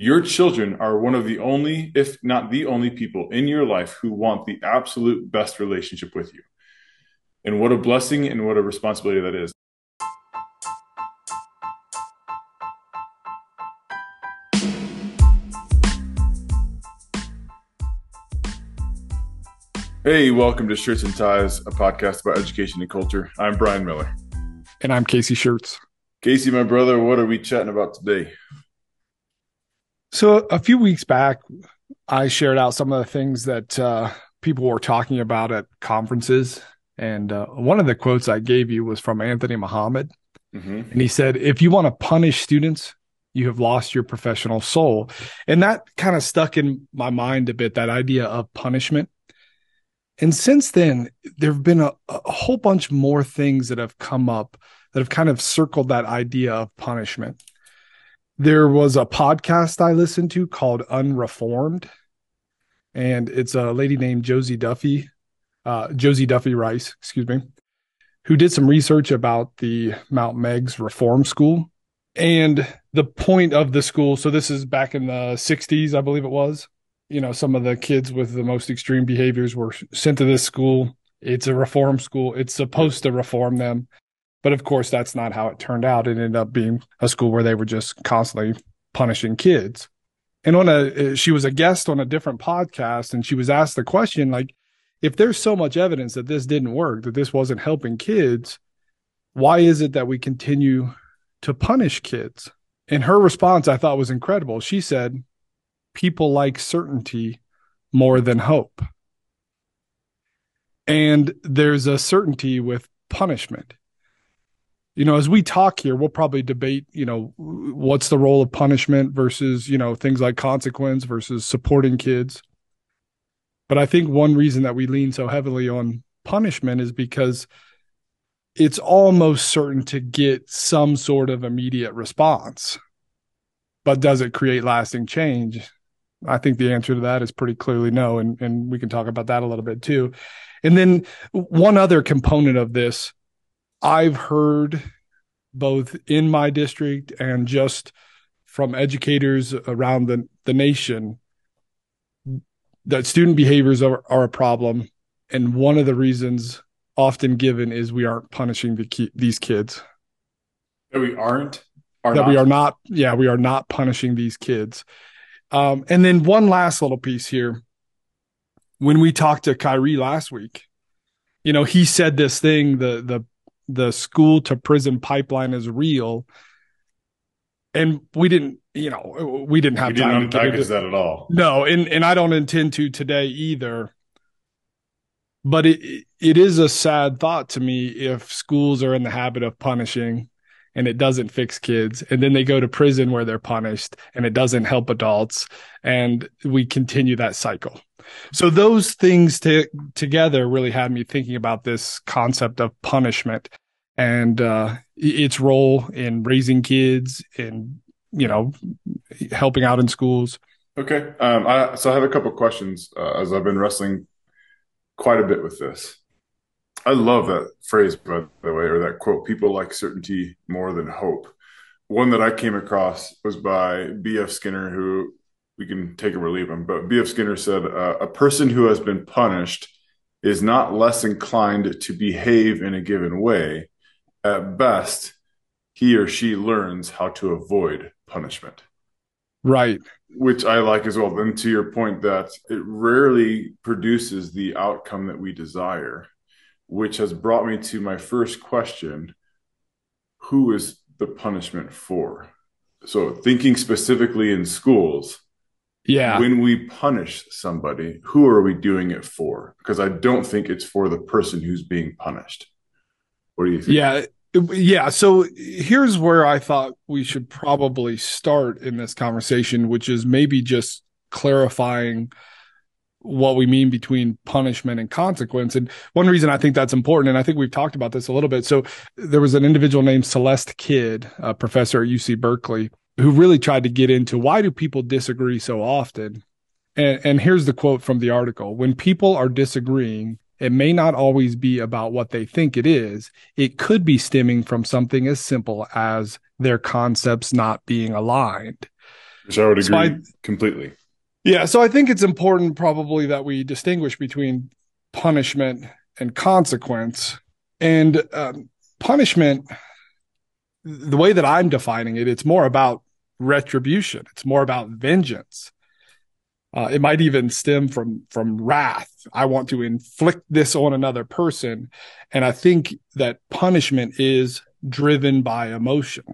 Your children are one of the only, if not the only people in your life who want the absolute best relationship with you. And what a blessing and what a responsibility that is. Hey, welcome to Shirts and Ties, a podcast about education and culture. I'm Brian Miller. And I'm Kasey Shirts. Kasey, my brother, what are we chatting about today? So a few weeks back, I shared out some of the things that uh, people were talking about at conferences, and uh, one of the quotes I gave you was from Anthony Muhammad, mm-hmm. and he said, "If you want to punish students." You have lost your professional soul. And that kind of stuck in my mind a bit, that idea of punishment. And since then, there have been a, a, whole bunch more things that have come up that have kind of circled that idea of punishment. There was a podcast I listened to called Unreformed, and it's a lady named Josie Duffy, uh, Josie Duffy Rice, excuse me, who did some research about the Mount Meigs Reform School. And the point of the school, so this is back in the 60s, I believe it was. You know, some of the kids with the most extreme behaviors were sent to this school. It's a reform school. It's supposed to reform them. But of course, that's not how it turned out. It ended up being a school where they were just constantly punishing kids. And on a, eh, she was a guest on a different podcast and she was asked the question, like, if there's so much evidence that this didn't work, that this wasn't helping kids, why is it that we continue to punish kids? And her response I thought was incredible. She said, people like certainty more than hope. And there's a certainty with punishment you know, as we talk here, we'll probably debate, you know, what's the role of punishment versus, you know, things like consequence versus supporting kids. But I think one reason that we lean so heavily on punishment is because it's almost certain to get some sort of immediate response. But does it create lasting change? I think the answer to that is pretty clearly no. And, and we can talk about that a little bit too. And then one other component of this I've heard both in my district and just from educators around the, the nation that student behaviors are, are a problem. And one of the reasons often given is we aren't punishing the ki- these kids. That we aren't? Are that not. we are not. Yeah, we are not punishing these kids. Um, and then one last little piece here. When we talked to Kyrie last week, you know, he said this thing, the the the school to prison pipeline is real. And we didn't, you know, we didn't have we time didn't to that at all. No, and and I don't intend to today either. But it it is a sad thought to me if schools are in the habit of punishing and it doesn't fix kids and then they go to prison where they're punished and it doesn't help adults and we continue that cycle so those things to, together really had me thinking about this concept of punishment and uh, its role in raising kids and you know helping out in schools. Okay, um, I, so I have a couple questions uh, as I've been wrestling quite a bit with this. I love that phrase, by the way, or that quote: "People like certainty more than hope." One that I came across was by B.F. Skinner, who we can take him or leave him. But B.F. Skinner said, uh, "A person who has been punished is not less inclined to behave in a given way. At best, he or she learns how to avoid punishment." Right. Which I like as well. Then to your point that it rarely produces the outcome that we desire, which has brought me to my first question: Who is the punishment for? So thinking specifically in schools yeah. When we punish somebody, who are we doing it for? Because I don't think it's for the person who's being punished. What do you think? Yeah. Yeah. So here's where I thought we should probably start in this conversation, which is maybe just clarifying what we mean between punishment and consequence. And one reason I think that's important, and I think we've talked about this a little bit. So there was an individual named Celeste Kidd, a professor at UC Berkeley, who really tried to get into why do people disagree so often? And, and here's the quote from the article When people are disagreeing, it may not always be about what they think it is. It could be stemming from something as simple as their concepts not being aligned. Which I would agree so I, completely. Yeah. So I think it's important probably that we distinguish between punishment and consequence. And um, punishment, the way that I'm defining it, it's more about retribution. It's more about vengeance. Uh, it might even stem from from wrath. I want to inflict this on another person, and I think that punishment is driven by emotion.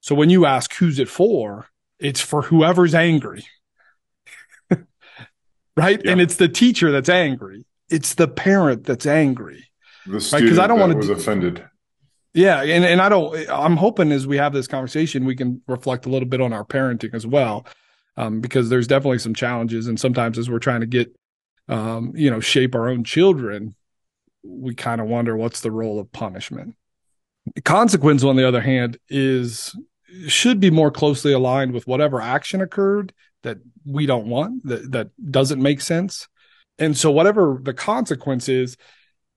So when you ask who's it for, it's for whoever's angry, right? Yeah. And it's the teacher that's angry. It's the parent that's angry. The student right? I don't want to was do, offended. Yeah, and and I don't. I'm hoping as we have this conversation, we can reflect a little bit on our parenting as well, um, because there's definitely some challenges, and sometimes as we're trying to get, um, you know, shape our own children, we kind of wonder what's the role of punishment. Consequence, on the other hand, is should be more closely aligned with whatever action occurred that we don't want that that doesn't make sense, and so whatever the consequence is,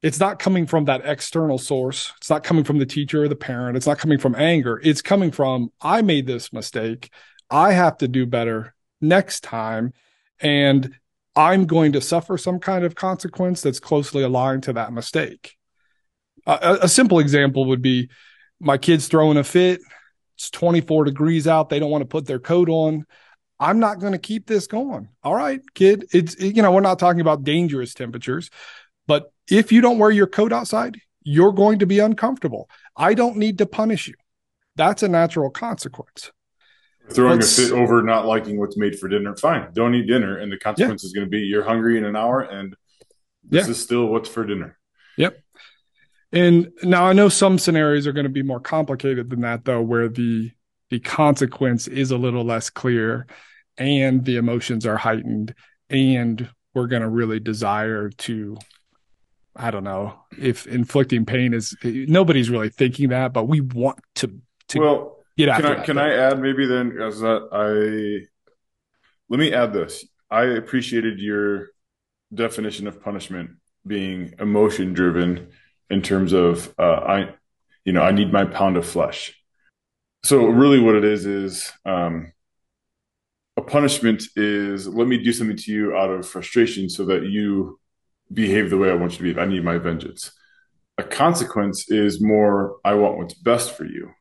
it's not coming from that external source. It's not coming from the teacher or the parent. It's not coming from anger. It's coming from, I made this mistake. I have to do better next time. And I'm going to suffer some kind of consequence that's closely aligned to that mistake. a, a simple example would be my kid's throwing a fit. It's 24 degrees out. They don't want to put their coat on. I'm not going to keep this going. All right, kid. It's, you know, we're not talking about dangerous temperatures, but if you don't wear your coat outside, you're going to be uncomfortable. I don't need to punish you. That's a natural consequence. Throwing a fit over not liking what's made for dinner, fine. Don't eat dinner. And the consequence yeah. is going to be you're hungry in an hour and this yeah. is still what's for dinner. Yep. And now I know some scenarios are going to be more complicated than that though, where the the consequence is a little less clear and the emotions are heightened and we're going to really desire to I don't know if inflicting pain is nobody's really thinking that, but we want to to well get after. Can I that, can I add maybe then as that I let me add this. I appreciated your definition of punishment being emotion driven in terms of uh, I you know I need my pound of flesh. So really, what it is is um, a punishment is let me do something to you out of frustration so that you behave the way I want you to behave. I need my vengeance. A consequence is more, I want what's best for you.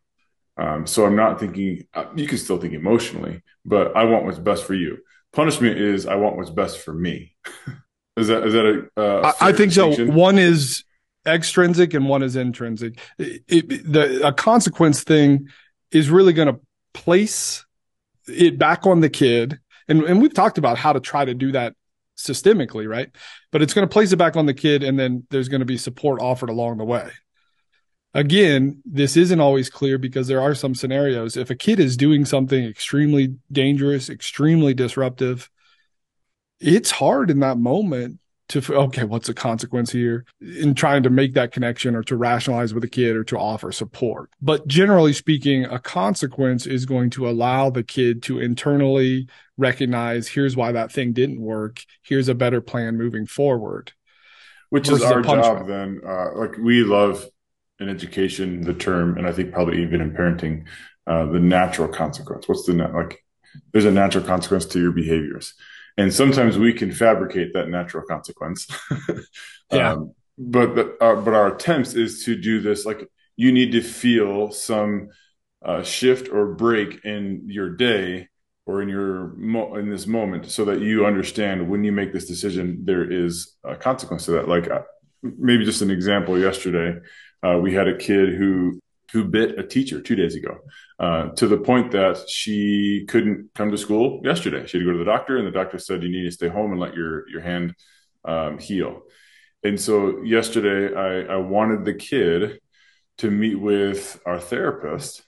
Um, so I'm not thinking, uh, you can still think emotionally, but I want what's best for you. Punishment is, I want what's best for me. is that, is that a, uh, I think so. One is extrinsic and one is intrinsic. It, it, the, a consequence thing is really going to place it back on the kid. And, and we've talked about how to try to do that systemically, right? But it's going to place it back on the kid, and then there's going to be support offered along the way. Again, this isn't always clear because there are some scenarios. If a kid is doing something extremely dangerous, extremely disruptive, it's hard in that moment to okay what's the consequence here? In trying to make that connection or to rationalize with a kid or to offer support. But generally speaking a consequence is going to allow the kid to internally recognize here's why that thing didn't work. Here's a better plan moving forward. Which is our job then. Uh, like we love in education the term and i think probably even in parenting uh, the natural consequence. What's the like there's a natural consequence to your behaviors and sometimes we can fabricate that natural consequence. yeah. Um, but the, uh, but our attempts is to do this like you need to feel some uh, shift or break in your day or in your mo- in this moment so that you understand when you make this decision there is a consequence to that like uh, maybe just an example yesterday uh, we had a kid who who bit a teacher two days ago uh, to the point that she couldn't come to school yesterday. She had to go to the doctor, and the doctor said you need to stay home and let your your hand um, heal. And so yesterday, I, I wanted the kid to meet with our therapist,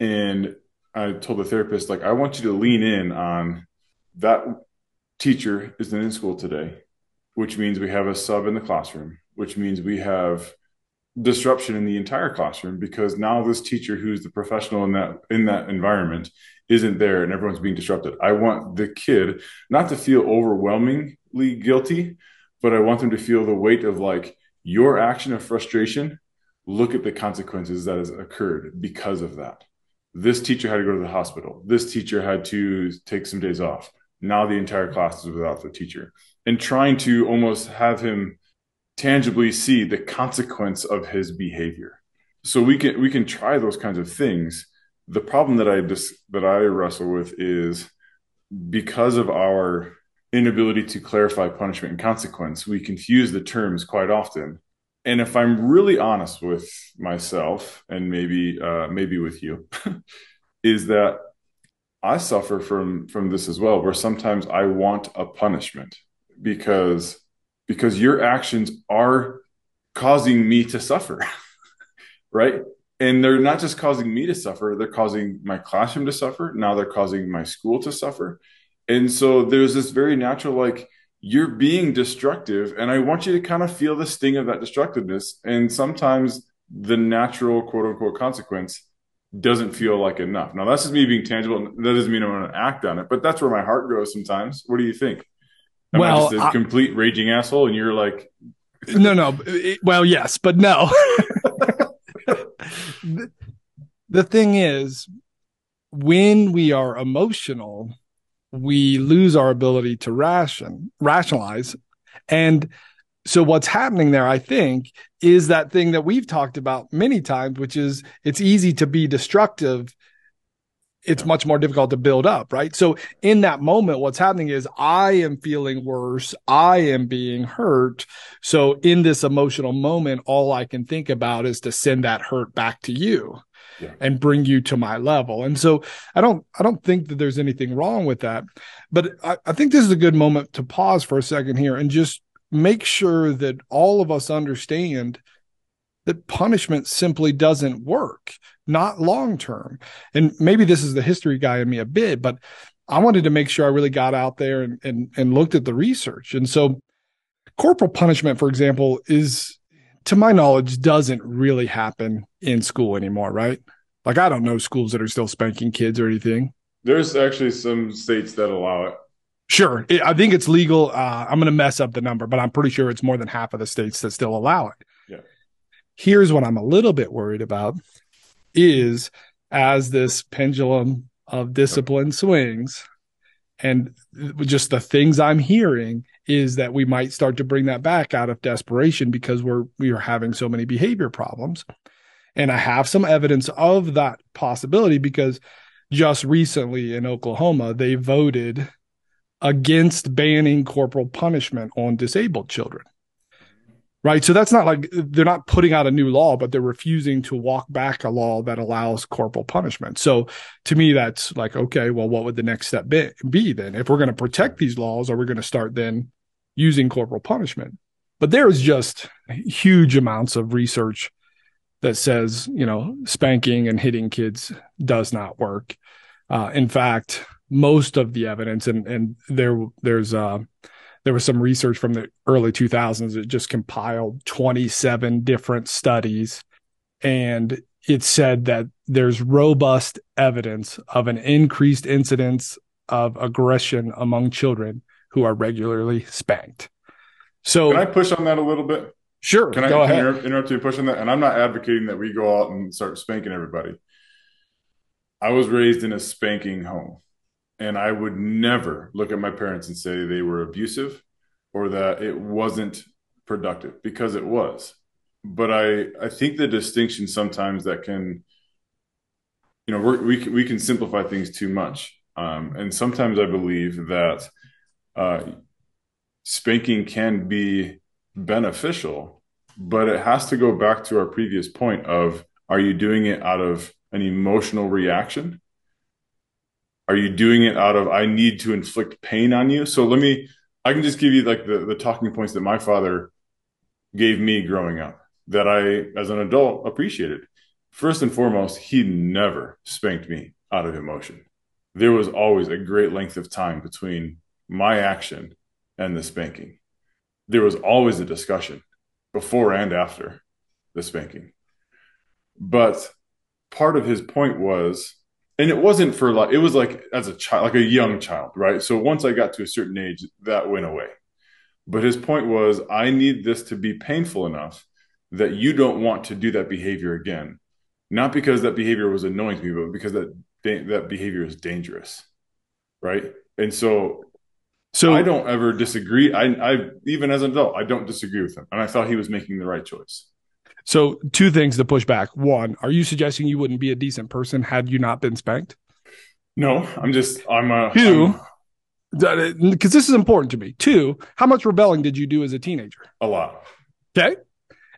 and I told the therapist like I want you to lean in on that teacher isn't in school today, which means we have a sub in the classroom, which means we have disruption in the entire classroom because now this teacher who's the professional in that in that environment isn't there and everyone's being disrupted. I want the kid not to feel overwhelmingly guilty, but I want them to feel the weight of like your action of frustration. Look at the consequences that has occurred because of that. this teacher had to go to the hospital. This teacher had to take some days off. Now the entire class is without the teacher. And trying to almost have him tangibly see the consequence of his behavior. So we can we can try those kinds of things. The problem that I just that I wrestle with is because of our inability to clarify punishment and consequence, we confuse the terms quite often. And if I'm really honest with myself and maybe uh, maybe with you, is that I suffer from from this as well, where sometimes I want a punishment because because your actions are causing me to suffer, right? And they're not just causing me to suffer; they're causing my classroom to suffer. Now they're causing my school to suffer, and so there's this very natural like you're being destructive and i want you to kind of feel the sting of that destructiveness and sometimes the natural quote unquote consequence doesn't feel like enough now that's just me being tangible that doesn't mean i'm going to act on it but that's where my heart goes sometimes what do you think Am well, I just a I, complete raging asshole, and you're like, no, no. Well, yes, but no. the, the thing is, when we are emotional, we lose our ability to ration rationalize and so what's happening there i think is that thing that we've talked about many times which is it's easy to be destructive it's much more difficult to build up right so in that moment what's happening is i am feeling worse i am being hurt so in this emotional moment all i can think about is to send that hurt back to you yeah. and bring you to my level. And so I don't I don't think that there's anything wrong with that. But I, I think this is a good moment to pause for a second here and just make sure that all of us understand that punishment simply doesn't work, not long term. And maybe this is the history guy in me a bit, but I wanted to make sure I really got out there and, and, and looked at the research. And so corporal punishment, for example, is to my knowledge, doesn't really happen in school anymore, right? Like I don't know schools that are still spanking kids or anything. There's actually some states that allow it. Sure. I think it's legal. Uh, I'm going to mess up the number, but I'm pretty sure it's more than half of the states that still allow it. Yeah. Here's what I'm a little bit worried about is as this pendulum of discipline swings and just the things I'm hearing is that we might start to bring that back out of desperation because we're we are having so many behavior problems. And I have some evidence of that possibility because just recently in Oklahoma, they voted against banning corporal punishment on disabled children. Right. So that's not like they're not putting out a new law, but they're refusing to walk back a law that allows corporal punishment. So to me, that's like, okay, well, what would the next step be, be then? If we're going to protect these laws, are we going to start then using corporal punishment. But there's just huge amounts of research that says, you know, spanking and hitting kids does not work. Uh, in fact, most of the evidence, and and there there's uh, there was some research from the early 2000s that just compiled 27 different studies, and it said that there's robust evidence of an increased incidence of aggression among children who are regularly spanked. So can I push on that a little bit? Sure. Can I go ahead. Interrupt, interrupt you push on that? And I'm not advocating that we go out and start spanking everybody. I was raised in a spanking home, and I would never look at my parents and say they were abusive or that it wasn't productive because it was. But I, I think the distinction sometimes that can, you know, we we can simplify things too much, um, and sometimes I believe that uh, spanking can be beneficial, but it has to go back to our previous point of are you doing it out of an emotional reaction? Are you doing it out of I need to inflict pain on you? So let me I can just give you like the, the talking points that my father gave me growing up that I as an adult appreciated. First and foremost, he never spanked me out of emotion. There was always a great length of time between my action and the spanking. There was always a discussion before and after the spanking. But part of his point was, and it wasn't for like, it was like as a child, like a young child, right? So once I got to a certain age, that went away. But his point was, I need this to be painful enough that you don't want to do that behavior again. not because that behavior was annoying to me, but because that that behavior is dangerous, right? And so, so I don't ever disagree. I, I even as an adult, I don't disagree with him, and I thought he was making the right choice. So, two things to push back. One, are you suggesting you wouldn't be a decent person had you not been spanked? No, I'm just I'm a 2 because this is important to me. Two, how much rebelling did you do as a teenager? A lot. Okay.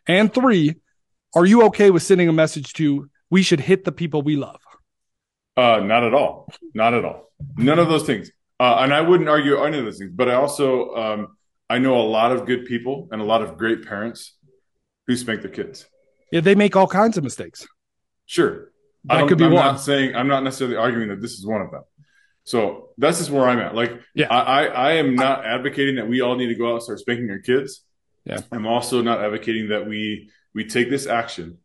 And three, are you okay with sending a message to we should hit the people we love? Uh, not at all. Not at all. None of those things. Uh, and I wouldn't argue any of those things. But I also um, I know a lot of good people and a lot of great parents who spank their kids. Yeah, they make all kinds of mistakes. Sure, that could be I'm one. not saying I'm not necessarily arguing that this is one of them. So that's just where I'm at. Like, yeah, I, I, I am not advocating that we all need to go out and start spanking our kids. Yeah, I'm also not advocating that we we take this action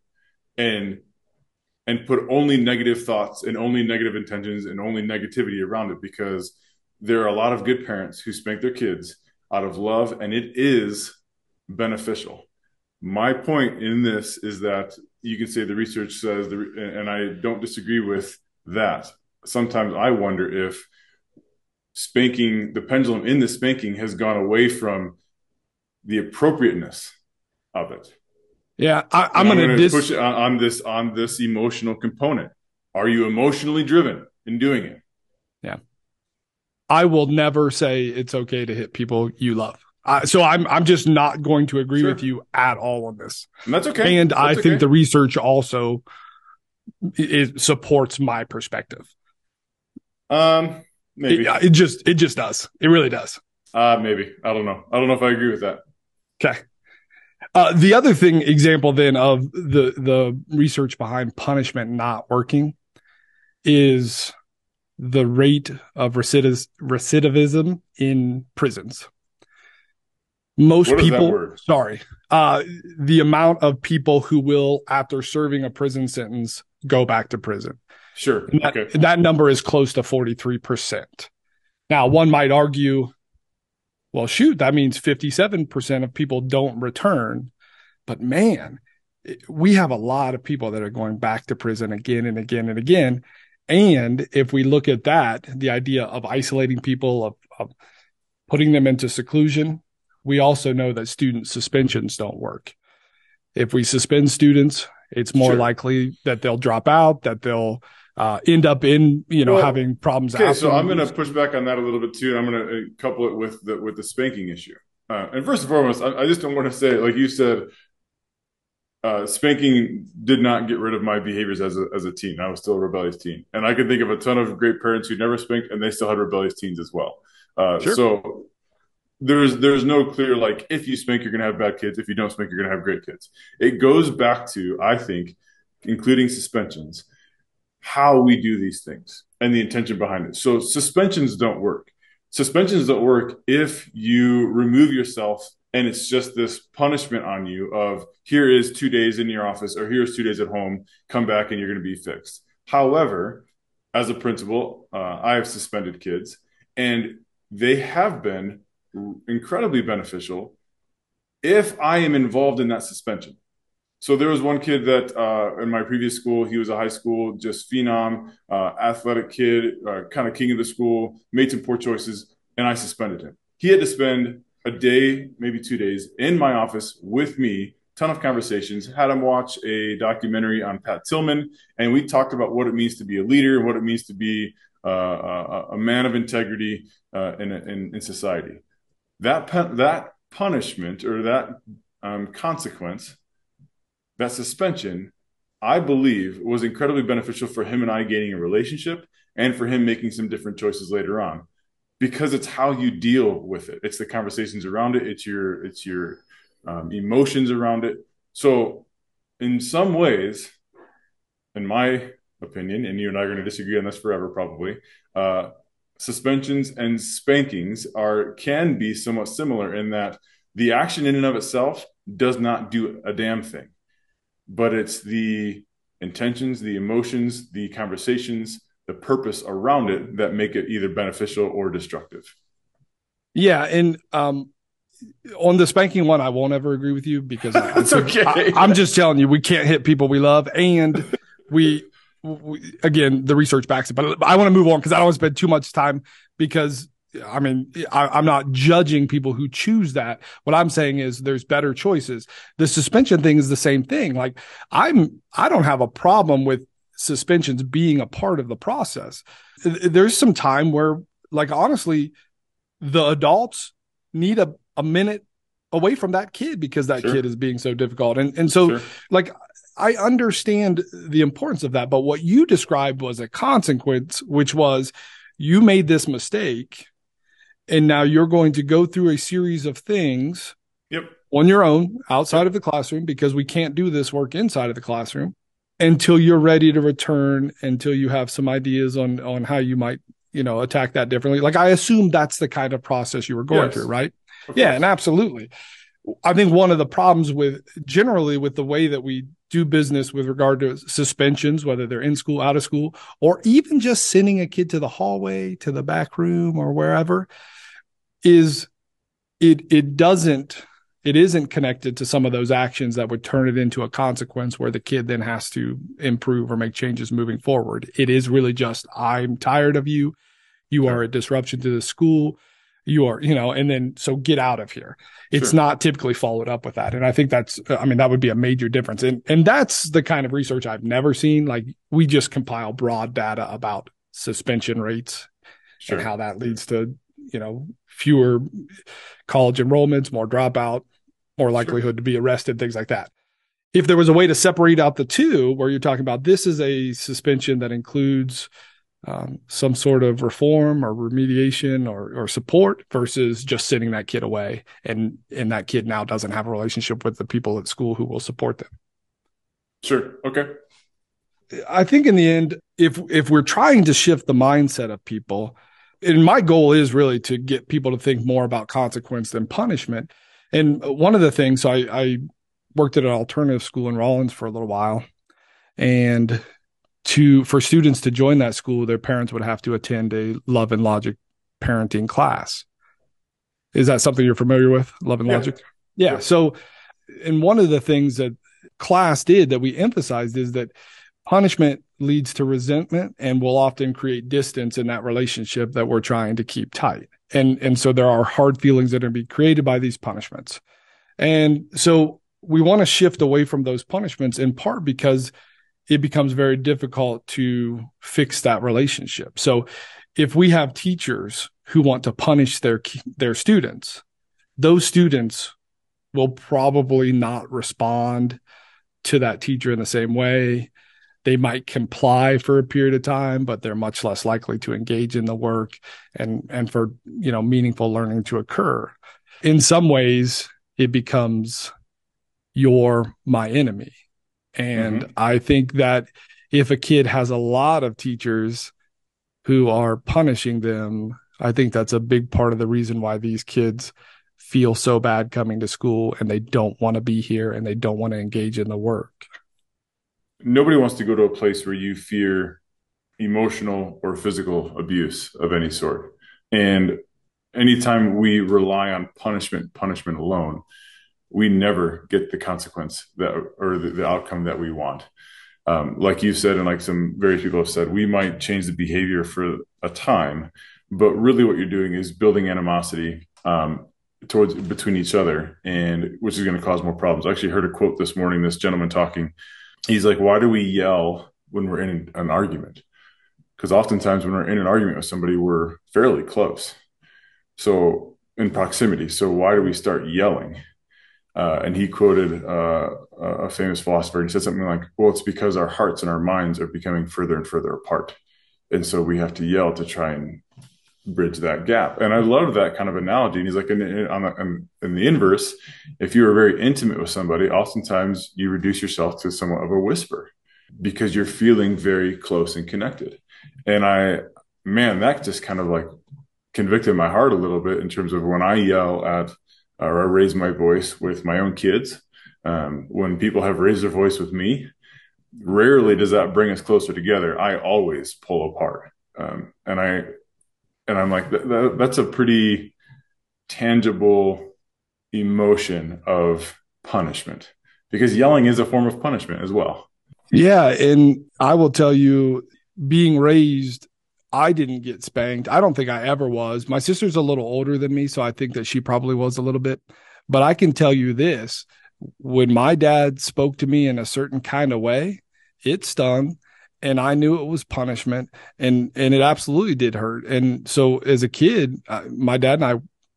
and and put only negative thoughts and only negative intentions and only negativity around it because there are a lot of good parents who spank their kids out of love and it is beneficial. My point in this is that you can say the research says, the, and I don't disagree with that. Sometimes I wonder if spanking, the pendulum in the spanking has gone away from the appropriateness of it. Yeah, I, am going to dis- push it on, on this on this emotional component. Are you emotionally driven in doing it? Yeah, I will never say it's okay to hit people you love. Uh, so I'm I'm just not going to agree sure. with you at all on this. And that's okay. And that's I okay. think the research also it supports my perspective. Um, maybe it, it just it just does. It really does. Uh, maybe I don't know. I don't know if I agree with that. Okay. Uh, the other thing, example then of the the research behind punishment not working, is the rate of recidiv- recidivism in prisons. Most people, sorry, uh, the amount of people who will, after serving a prison sentence, go back to prison. Sure. And that, okay. that number is close to 43%. Now, one might argue well, shoot, that means 57% of people don't return. But man, we have a lot of people that are going back to prison again and again and again. And if we look at that, the idea of isolating people, of, of putting them into seclusion, we also know that student suspensions don't work. If we suspend students, it's more sure. likely that they'll drop out, that they'll uh, end up in you know well, having problems. Okay, so I'm going to push back on that a little bit too. And I'm going to uh, couple it with the with the spanking issue. Uh, and first and foremost, I, I just don't want to say like you said. Uh, spanking did not get rid of my behaviors as a as a teen. I was still a rebellious teen, and I can think of a ton of great parents who never spanked, and they still had rebellious teens as well. Uh, sure. So there's there's no clear like if you spank you're going to have bad kids if you don't spank you're going to have great kids it goes back to i think including suspensions how we do these things and the intention behind it. So suspensions don't work. Suspensions don't work if you remove yourself and it's just this punishment on you of here is two days in your office or here's two days at home, come back and you're going to be fixed. However, as a principal, uh, I have suspended kids and they have been incredibly beneficial if I am involved in that suspension. So there was one kid that uh, in my previous school, he was a high school, just phenom, uh, athletic kid, uh, kind of king of the school, made some poor choices, and I suspended him. He had to spend a day, maybe two days, in my office with me. Ton of conversations. Had him watch a documentary on Pat Tillman, and we talked about what it means to be a leader, what it means to be uh, a, a, man of integrity uh, in, in, in society. That that punishment or that um, consequence that suspension, I believe, was incredibly beneficial for him and I gaining a relationship and for him making some different choices later on because it's how you deal with it. It's the conversations around it. It's your it's your um, emotions around it. So, in some ways, in my opinion, and you and I are going to disagree on this forever, probably. Uh, suspensions and spankings are can be somewhat similar in that the action in and of itself does not do a damn thing but it's the intentions, the emotions, the conversations, the purpose around it that make it either beneficial or destructive. Yeah, and um, on the spanking one, I won't ever agree with you because I, okay. I, am just telling you we can't hit people we love, and we, we again the research backs it, but I want to move on because I don't want to spend too much time because I mean, I, am not judging people who choose that. What I'm saying is there's better choices. The suspension thing is the same thing. Like I'm, I don't have a problem with suspensions being a part of the process. There's some time where, like, honestly, the adults need a, a minute away from that kid because that sure. kid is being so difficult. And, and so, sure. like, I understand the importance of that. But what you described was a consequence, which was you made this mistake and now you're going to go through a series of things yep. on your own outside yep. of the classroom because we can't do this work inside of the classroom until you're ready to return until you have some ideas on on how you might you know attack that differently like i assume that's the kind of process you were going yes. through right yeah and absolutely i think one of the problems with generally with the way that we do business with regard to suspensions whether they're in school out of school or even just sending a kid to the hallway to the back room or wherever is it it doesn't it isn't connected to some of those actions that would turn it into a consequence where the kid then has to improve or make changes moving forward. It is really just, I'm tired of you. You are a disruption to the school. You are, you know, and then so get out of here. It's sure. not typically followed up with that. And I think that's, uh, I mean, that would be a major difference. And, and that's the kind of research I've never seen. Like we just compile broad data about suspension rates sure. and how that leads to, you know, fewer college enrollments, more dropout, more likelihood sure. to be arrested, things like that. If there was a way to separate out the two, where you're talking about this is a suspension that includes um, some sort of reform or remediation or, or support versus just sending that kid away and and that kid now doesn't have a relationship with the people at school who will support them. Sure. Okay. I think in the end, if if we're trying to shift the mindset of people, and my goal is really to get people to think more about consequence than punishment. And one of the things I, I worked at an alternative school in rollins for a little while, and to for students to join that school, their parents would have to attend a love and logic parenting class. Is that something you're familiar with? Love and yeah. logic? Yeah. yeah. So, and one of the things that class did that we emphasized is that punishment leads to resentment and will often create distance in that relationship that we're trying to keep tight. And, and so there are hard feelings that are being created by these punishments. And so we want to shift away from those punishments in part because it becomes very difficult to fix that relationship. So if we have teachers who want to punish their, their students, those students will probably not respond to that teacher in the same way they might comply for a period of time, but they're much less likely to engage in the work and, and for, you know, meaningful learning to occur. In some ways, it becomes you're my enemy. And mm-hmm. I think that if a kid has a lot of teachers who are punishing them, I think that's a big part of the reason why these kids feel so bad coming to school and they don't want to be here and they don't want to engage in the work nobody wants to go to a place where you fear emotional or physical abuse of any sort. And anytime we rely on punishment, punishment alone, we never get the consequence that or the, the outcome that we want. Um, like you said, and like some various people have said, we might change the behavior for a time, but really what you're doing is building animosity um, towards between each other, and which is going to cause more problems. I actually heard a quote this morning. This gentleman talking he's like, why do we yell when we're in an argument? Because oftentimes when we're in an argument with somebody, we're fairly close. So in proximity. So why do we start yelling? Uh, and he quoted uh, a famous philosopher. He said something like, "Well, it's because our hearts and our minds are becoming further and further apart, and so we have to yell to try and bridge that gap." And I love that kind of analogy. And he's like, in, in, the, in the inverse, if you are very intimate with somebody, oftentimes you reduce yourself to somewhat of a whisper because you're feeling very close and connected. And I, man, that just kind of like convicted my heart a little bit in terms of when I yell at or I raise my voice with my own kids. Um, when people have raised their voice with me, rarely does that bring us closer together. I always pull apart. Um, and I, and I'm like, that, that, that's a pretty tangible emotion of punishment because yelling is a form of punishment as well. Yeah. And I will tell you, being raised, I didn't get spanked. I don't think I ever was. My sister's a little older than me, so I think that she probably was a little bit. But I can tell you this when my dad spoke to me in a certain kind of way, it stung and I knew it was punishment and and it absolutely did hurt. And so as a kid, my dad and I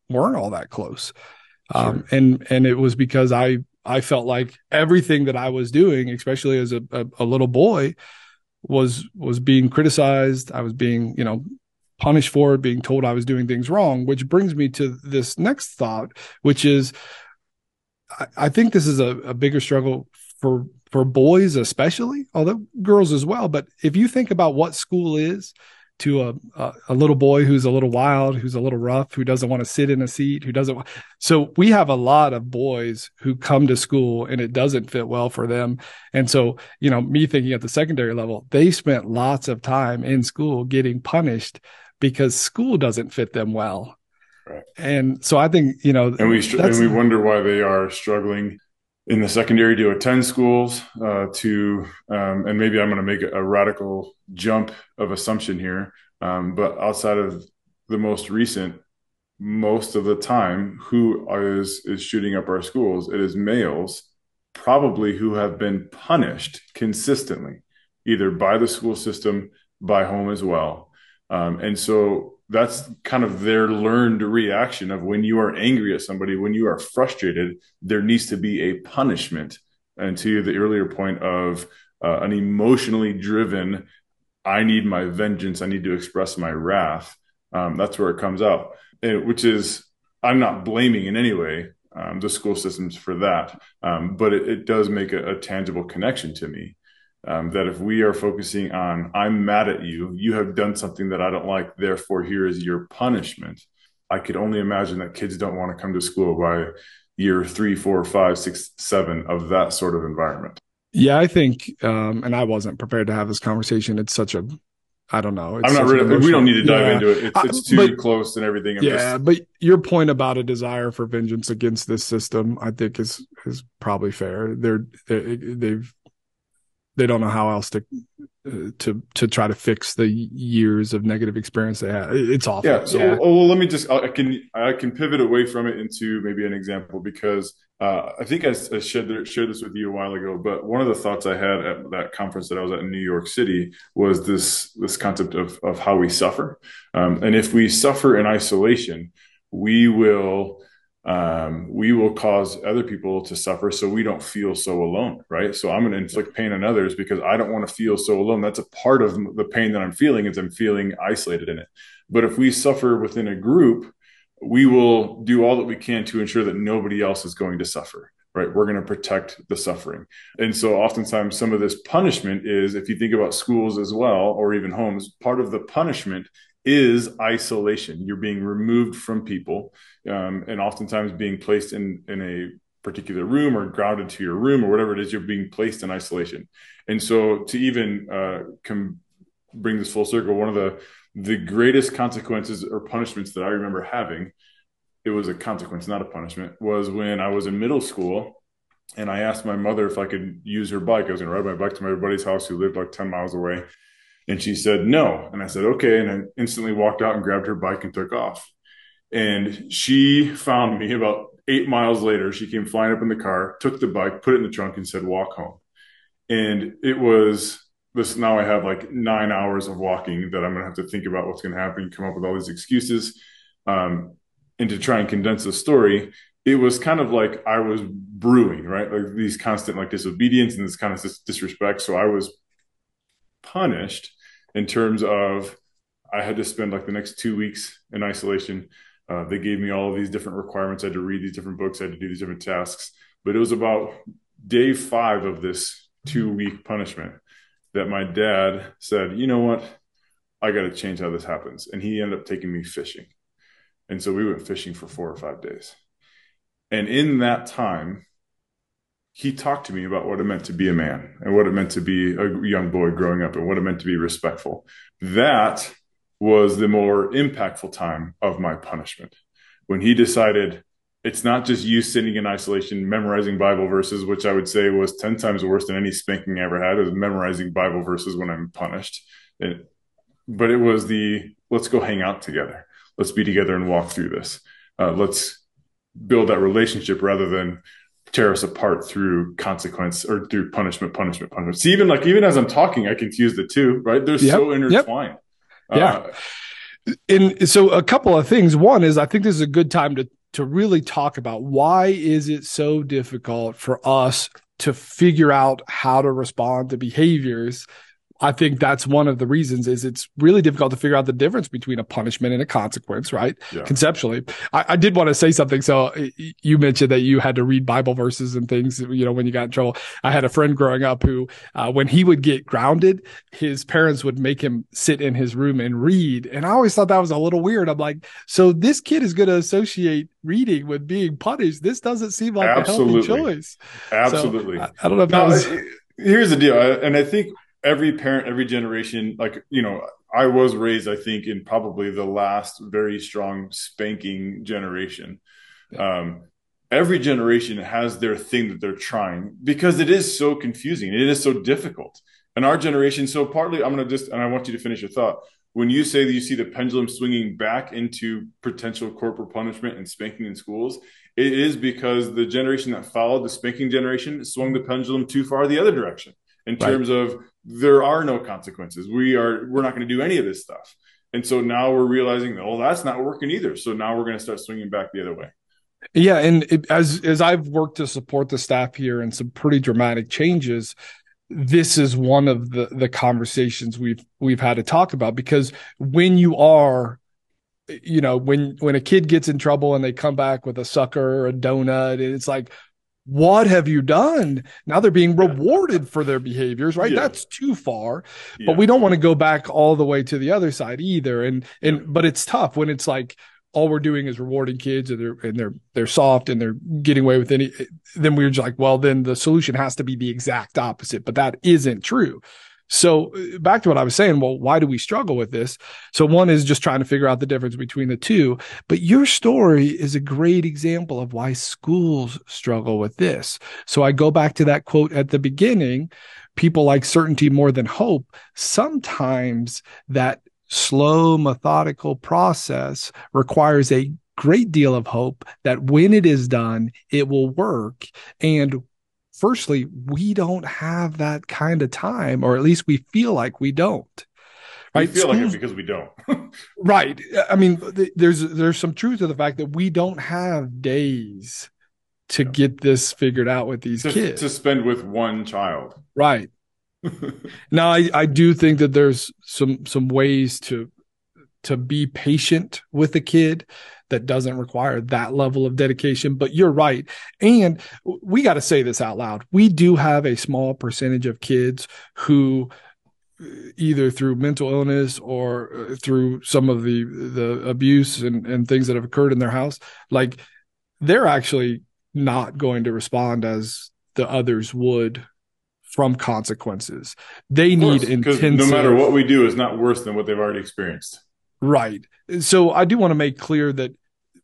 weren't all that close. Um, sure. Um, and and it was because I I felt like everything that I was doing, especially as a, a, a little boy, was was being criticized. I was being, you know, punished for it, being told I was doing things wrong, which brings me to this next thought, which is I, I think this is a, a bigger struggle for for boys especially, although girls as well. But if you think about what school is to a, a, a little boy who's a little wild, who's a little rough, who doesn't want to sit in a seat, who doesn't. So we have a lot of boys who come to school and it doesn't fit well for them. And so, you know, me thinking at the secondary level, they spent lots of time in school getting punished because school doesn't fit them well. Right. And so I think, you know, and we, and we wonder why they are struggling in the secondary to attend schools uh, to um, and maybe i'm going to make a, radical jump of assumption here um, but outside of the most recent most of the time who is is shooting up our schools? It is males probably who have been punished consistently either by the school system by home as well. Um, and so that's kind of their learned reaction of when you are angry at somebody, when you are frustrated, there needs to be a punishment. And to the earlier point of uh, an emotionally driven, I need my vengeance, I need to express my wrath. Um, that's where it comes out, and, which is, I'm not blaming in any way um, the school systems for that, um, but it, it, does make a, a tangible connection to me um, that if we are focusing on, I'm mad at you, you have done something that I don't like, therefore, here is your punishment. I could only imagine that kids don't want to come to school by year three, four, five, six, seven of that sort of environment. Yeah, I think, um, and I wasn't prepared to have this conversation. It's such a, I don't know. I'm not really, we don't need to dive yeah. into it. It's, it's too but, close and everything. I'm yeah. Just... But your point about a desire for vengeance against this system, I think is, is probably fair. They're, they're they've they don't know how else to uh, to to try to fix the years of negative experience they had. It's awful. Yeah. So, yeah. Oh, well, let me just I can I can pivot away from it into maybe an example because uh, I think I, I shared shared this with you a while ago. But one of the thoughts I had at that conference that I was at in New York City was this this concept of of how we suffer, um, and if we suffer in isolation, we will um, we will cause other people to suffer so we don't feel so alone, right? So I'm going to inflict pain on others because I don't want to feel so alone. That's a part of the pain that I'm feeling is I'm feeling isolated in it. But if we suffer within a group, we will do all that we can to ensure that nobody else is going to suffer right we're going to protect the suffering and so oftentimes some of this punishment is if you think about schools as well or even homes part of the punishment is isolation. You're being removed from people, um, and oftentimes being placed in in a particular room or grounded to your room or whatever it is. You're being placed in isolation, and so to even uh, com- bring this full circle, one of the the greatest consequences or punishments that I remember having, it was a consequence, not a punishment, was when I was in middle school. And I asked my mother if I could use her bike. I was going to ride my bike to my buddy's house who lived like 10 miles away and she said, no. And I said, okay. And I instantly walked out and grabbed her bike and took off. And she found me about eight miles later. She came flying up in the car, took the bike, put it in the trunk, and said, walk home. And it was this now I have like nine hours of walking that I'm going to have to think about what's going to happen, come up with all these excuses. Um, and to try and condense the story, it was kind of like I was brewing, right? Like these constant like disobedience and this kind of disrespect. So I was punished in terms of I had to spend like the next two weeks in isolation. Uh, they gave me all of these different requirements. I had to read these different books. I had to do these different tasks. But it was about day five of this two week punishment that my dad said, you know what? I got to change how this happens. And he ended up taking me fishing. And so we went fishing for four or five days. And in that time, he talked to me about what it meant to be a man and what it meant to be a young boy growing up and what it meant to be respectful. That was the more impactful time of my punishment. When he decided, it's not just you sitting in isolation memorizing Bible verses, which I would say was 10 times worse than any spanking I ever had, is memorizing Bible verses when I'm punished. It, but it was the let's go hang out together. Let's be together and walk through this. Uh, let's build that relationship rather than tear us apart through consequence or through punishment, punishment, punishment. See, even like even as I'm talking, I confuse the two, right? They're yep. so intertwined. Yep. Yeah. Uh, and so a couple of things. One is I think this is a good time to to really talk about why is it so difficult for us to figure out how to respond to behaviors I think that's one of the reasons is it's really difficult to figure out the difference between a punishment and a consequence, right? Yeah. Conceptually. I, I, did want to say something. So you mentioned that you had to read Bible verses and things, you know, when you got in trouble. I had a friend growing up who, uh, when he would get grounded, his parents would make him sit in his room and read. And I always thought that was a little weird. I'm like, so this kid is going to associate reading with being punished. This doesn't seem like Absolutely. a healthy choice. Absolutely. So, I, I, don't know if that was. Here's the deal. And I think every parent, every generation, like, you know, I was raised, I think, in probably the last very strong spanking generation. Yeah. Um, every generation has their thing that they're trying because it is so confusing. It is so difficult. And our generation, so partly, I'm going to just, and I want you to finish your thought. When you say that you see the pendulum swinging back into potential corporal punishment and spanking in schools, it is because the generation that followed the spanking generation swung the pendulum too far the other direction in right. terms of there are no consequences. We are we're not going to do any of this stuff. And so now we're realizing, that, oh, that's not working either. So now we're going to start swinging back the other way. Yeah, and it, as as I've worked to support the staff here and some pretty dramatic changes, this is one of the the conversations we've we've had to talk about because when you are you know when when a kid gets in trouble and they come back with a sucker or a donut it's like what have you done? Now they're being rewarded for their behaviors, right? Yeah. That's too far. Yeah. But we don't want to go back all the way to the other side either. And and yeah. but it's tough when it's like all we're doing is rewarding kids and they're and they're they're soft and they're getting away with any then we're just like, well, then the solution has to be the exact opposite. But that isn't true. So uh, back to what I was saying, well, why do we struggle with this? So one is just trying to figure out the difference between the two. But your story is a great example of why schools struggle with this. So I go back to that quote at the beginning. People like certainty more than hope. Sometimes that slow, methodical process requires a great deal of hope that when it is done, it will work. And firstly, we don't have that kind of time, or at least we feel like we don't. Right? We feel Schools, like it because we don't. right. I mean, there's there's some truth to the fact that we don't have days to yeah. get this figured out with these to, kids to spend with one child. Right. now, I, I do think that there's some some ways to to be patient with a kid that doesn't require that level of dedication. But you're right. And we got to say this out loud. We do have a small percentage of kids who either through mental illness or uh, through some of the the abuse and, and things that have occurred in their house like they're actually not going to respond as the others would from consequences they course, need intensive no matter what we do is not worse than what they've already experienced Right. So I do want to make clear that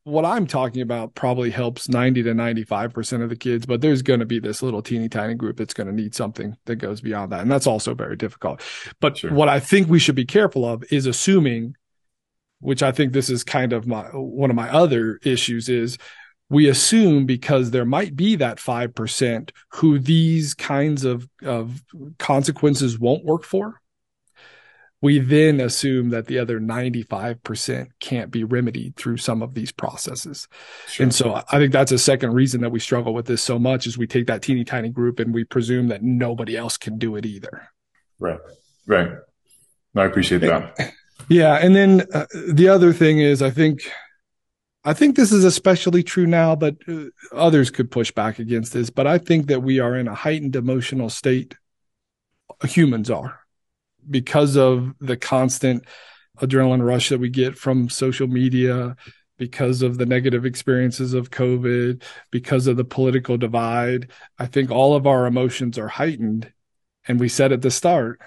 what I'm talking about probably helps 90 to 95% of the kids, but there's going to be this little teeny tiny group that's going to need something that goes beyond that. And that's also very difficult. But sure. what I think we should be careful of is assuming, which I think this is kind of my, one of my other issues is we assume because there might be that 5% who these kinds of, of consequences won't work for we then assume that the other 95% can't be remedied through some of these processes. Sure. And so I think that's a second reason that we struggle with this so much is we take that teeny tiny group and we presume that nobody else can do it either. Right. Right. I appreciate that. Yeah. And then uh, the other thing is I think I think this is especially true now, but uh, others could push back against this. But I think that we are in a heightened emotional state. Humans are because of the constant adrenaline rush that we get from social media, because of the negative experiences of COVID, because of the political divide, I think all of our emotions are heightened. And we said at the start,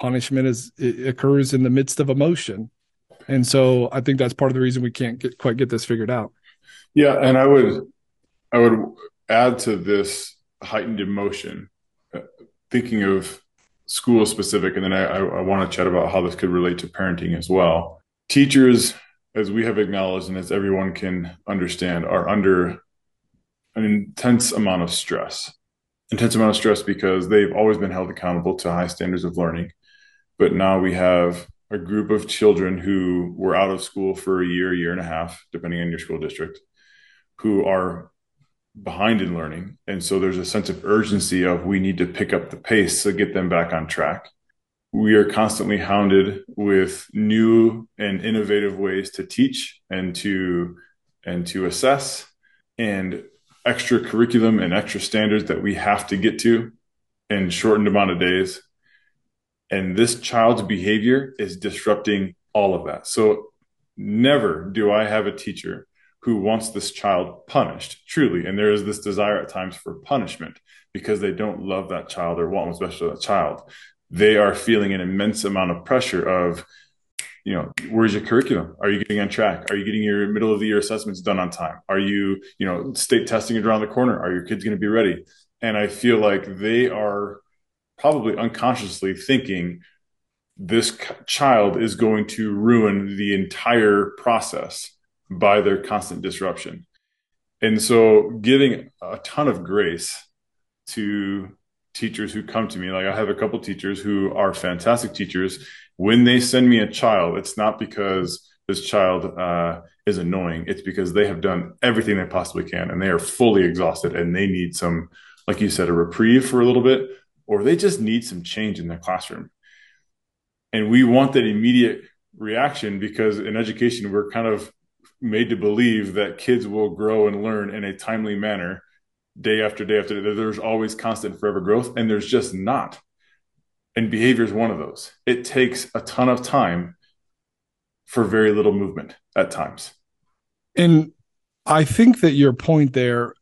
punishment is occurs in the midst of emotion. And so I think that's part of the reason we can't get quite get this figured out. Yeah, and I would I would add to this heightened emotion, uh, thinking of school specific, and then I, I, I want to chat about how this could relate to parenting as well. Teachers, as we have acknowledged, and as everyone can understand, are under an intense amount of stress. Intense amount of stress because they've always been held accountable to high standards of learning. But now we have a group of children who were out of school for a year, year and a half, depending on your school district, who are behind in learning. And so there's a sense of urgency of we need to pick up the pace to get them back on track. We are constantly hounded with new and innovative ways to teach and to and to assess and extra curriculum and extra standards that we have to get to in shortened amount of days. And this child's behavior is disrupting all of that. So never do I have a teacher who wants this child punished, truly. And there is this desire at times for punishment because they don't love that child or want what's best for that child. They are feeling an immense amount of pressure of, you know, where's your curriculum? Are you getting on track? Are you getting your middle of the year assessments done on time? Are you, you know, state testing is around the corner? Are your kids going to be ready? And I feel like they are probably unconsciously thinking this child is going to ruin the entire process by their constant disruption. And so giving a ton of grace to teachers who come to me, like I have a couple teachers who are fantastic teachers. When they send me a child, it's not because this child uh, is annoying. It's because they have done everything they possibly can and they are fully exhausted and they need some, like you said, a reprieve for a little bit, or they just need some change in their classroom. And we want that immediate reaction because in education, we're kind of made to believe that kids will grow and learn in a timely manner day after day after day. There's always constant forever growth, and there's just not. And behavior is one of those. It takes a ton of time for very little movement at times. And I think that your point there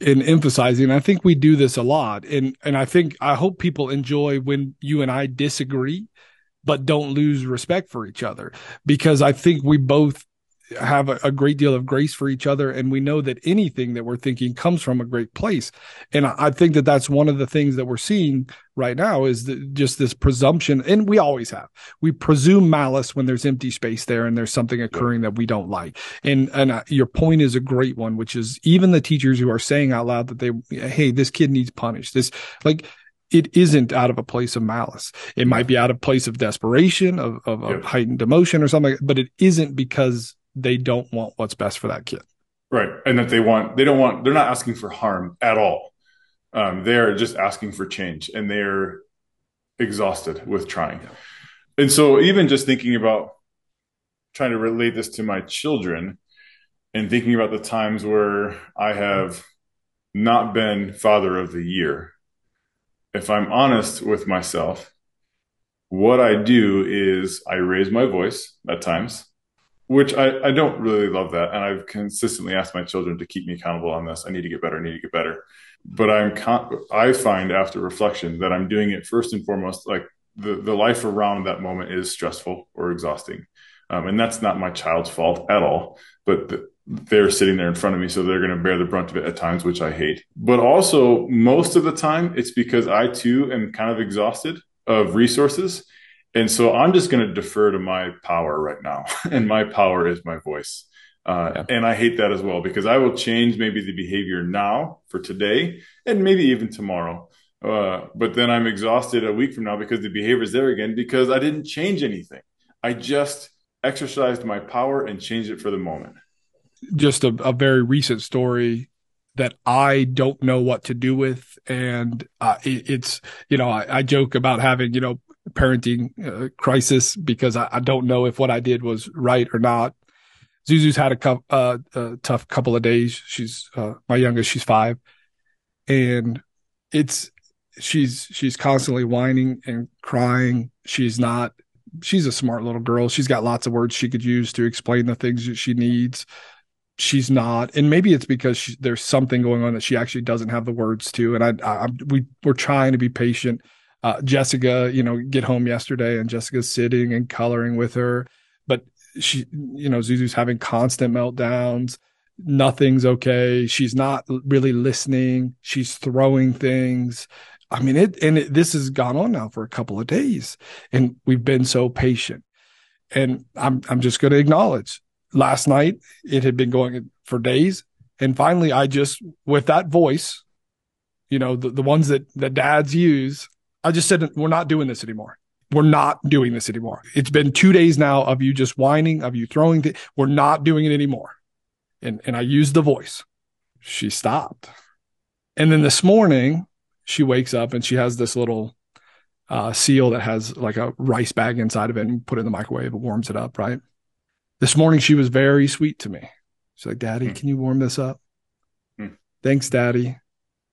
in emphasizing, I think we do this a lot. And and I think I hope people enjoy when you and I disagree, but don't lose respect for each other. Because I think we both have a, a, great deal of grace for each other and we know that anything that we're thinking comes from a great place. And i, I think that that's one of the things that we're seeing right now is just this presumption and we always have. We presume malice when there's empty space there and there's something occurring that we don't like. And and uh, your point is a great one which is even the teachers who are saying out loud that they hey this kid needs punished. This like it isn't out of a place of malice. It might be out of place of desperation, of, of, of heightened emotion or something, but it isn't because they don't want what's best for that kid. Right. And that they want, they don't want, they're not asking for harm at all. Um, they're just asking for change and they're exhausted with trying. Yeah. And so, even just thinking about trying to relate this to my children and thinking about the times where I have not been father of the year, if I'm honest with myself, what I do is I raise my voice at times which I, I don't really love that. And I've consistently asked my children to keep me accountable on this. I need to get better. I need to get better. But I'm, con- I find after reflection that I'm doing it first and foremost, like the, the life around that moment is stressful or exhausting. Um, and that's not my child's fault at all, but the, they're sitting there in front of me. So they're going to bear the brunt of it at times, which I hate. But also most of the time it's because I too am kind of exhausted of resources and so I'm just going to defer to my power right now. and my power is my voice. Uh, yeah. And I hate that as well because I will change maybe the behavior now for today and maybe even tomorrow. Uh, but then I'm exhausted a week from now because the behavior is there again because I didn't change anything. I just exercised my power and changed it for the moment. Just a, a very recent story that I don't know what to do with. And uh, it, it's, you know, I, I, joke about having, you know, parenting uh, crisis because I, I, don't know if what I did was right or not. Zuzu's had a, co- uh, a tough couple of days. She's uh, my youngest. She's five, and it's she's she's constantly whining and crying. She's not. She's a smart little girl. She's got lots of words she could use to explain the things that she needs. She's not, and maybe it's because she, there's something going on that she actually doesn't have the words to. And I, I we we're trying to be patient uh, Jessica, you know, get home yesterday and Jessica's sitting and coloring with her, but she, you know, Zuzu's having constant meltdowns. nothing's okay. She's not really listening. She's throwing things. I mean, it, and it, this has gone on now for a couple of days and we've been so patient. And I'm, I'm just going to acknowledge last night it had been going for days. And finally, I just, with that voice, you know, the, the ones that, that dads use, I just said, we're not doing this anymore. We're not doing this anymore. It's been two days now of you just whining, of you throwing. Th- we're not doing it anymore and, and I used the voice. She stopped. And then this morning, she wakes up and she has this little uh, seal that has like a rice bag inside of it and put it in the microwave. It warms it up, right? This morning, she was very sweet to me. She's like, Daddy, mm. can you warm this up? Mm. Thanks, Daddy.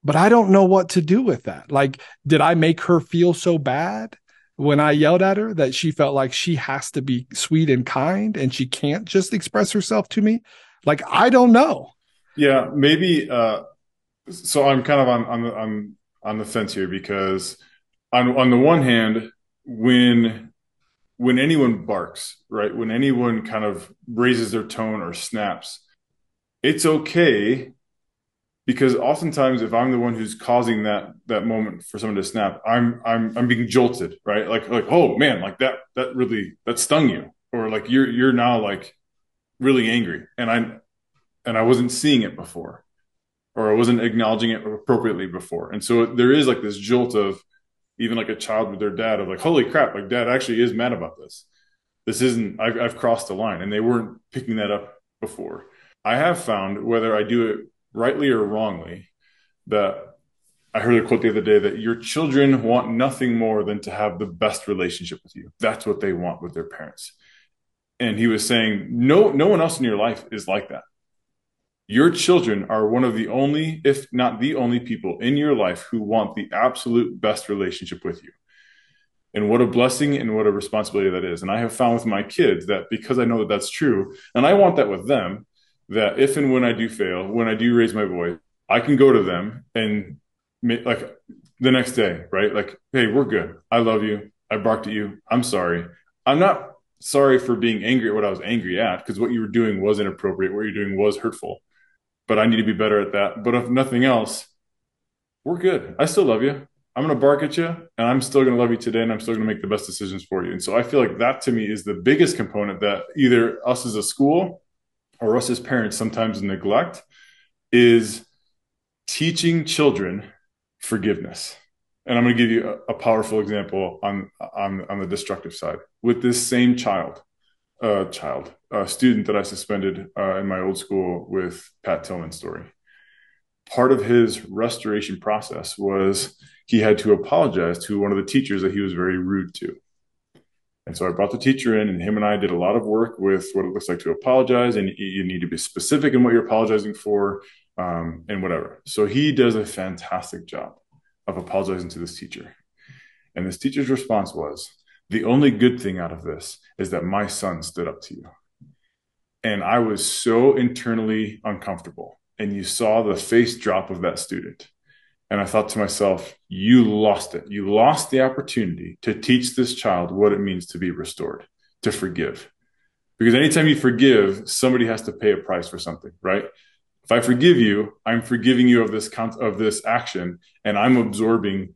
But I don't know what to do with that. Like, did I make her feel so bad when I yelled at her that she felt like she has to be sweet and kind and she can't just express herself to me? Like I don't know. Yeah, maybe. Uh, so I'm kind of on on the on on the fence here because on on the one hand, when when anyone barks, right, when anyone kind of raises their tone or snaps, it's okay because oftentimes if I'm the one who's causing that that moment for someone to snap, I'm I'm I'm being jolted, right? Like like oh man, like that that really that stung you, or like you're you're now like really angry and I and I wasn't seeing it before or I wasn't acknowledging it appropriately before. And so there is like this jolt of even like a child with their dad of like, holy crap, like dad actually is mad about this. This isn't, I've, I've crossed the line and they weren't picking that up before. I have found whether I do it rightly or wrongly that I heard a quote the other day that your children want nothing more than to have the best relationship with you. That's what they want with their parents. And he was saying no no one else in your life is like that. Your children are one of the only if not the only people in your life who want the absolute best relationship with you. And what a blessing and what a responsibility that is. And i have found with my kids that because i know that that's true and i want that with them that if and when i do fail when i do raise my voice i can go to them and make, like the next day right like hey we're good i love you i barked at you i'm sorry i'm not sorry for being angry at what I was angry at because what you were doing was inappropriate. What you're doing was hurtful. But I need to be better at that. But if nothing else, we're good. I still love you. I'm going to bark at you and I'm still going to love you today and I'm still going to make the best decisions for you. And so I feel like that to me is the biggest component that either us as a school or us as parents sometimes neglect is teaching children forgiveness and I'm going to give you a, a, powerful example on on on the destructive side with this same child, uh, child, a student that I suspended uh, in my old school with Pat Tillman's story. Part of his restoration process was he had to apologize to one of the teachers that he was very rude to. And so I brought the teacher in, and him and I did a lot of work with what it looks like to apologize. And you need to be specific in what you're apologizing for, um, and whatever. So he does a fantastic job of apologizing to this teacher. And this teacher's response was, The only good thing out of this is that my son stood up to you. And I was so internally uncomfortable. And you saw the face drop of that student. And I thought to myself, you lost it. You lost the opportunity to teach this child what it means to be restored, to forgive. Because anytime you forgive, somebody has to pay a price for something, right? If I forgive you, I'm forgiving you of this count of this action, and I'm absorbing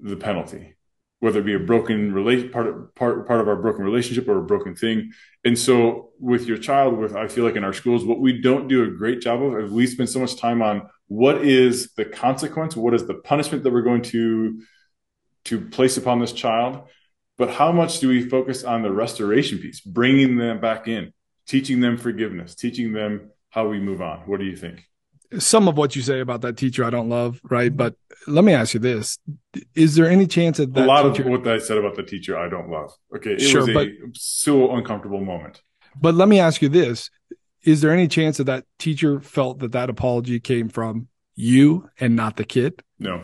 the penalty, whether it be a broken relate part of, part part of our broken relationship or a broken thing. And so, with your child, with I feel like in our schools, what we don't do a great job of is we spend so much time on what is the consequence, what is the punishment that we're going to to place upon this child, but how much do we focus on the restoration piece, bringing them back in, teaching them forgiveness, teaching them how we move on. What do you think? Some of what you say about that teacher I don't love, right? But let me ask you this: Is there any chance that, that a lot teacher... of what I said about the teacher I don't love? Okay, it sure, was a but, so uncomfortable moment. But let me ask you this: Is there any chance that that teacher felt that that apology came from you and not the kid? No.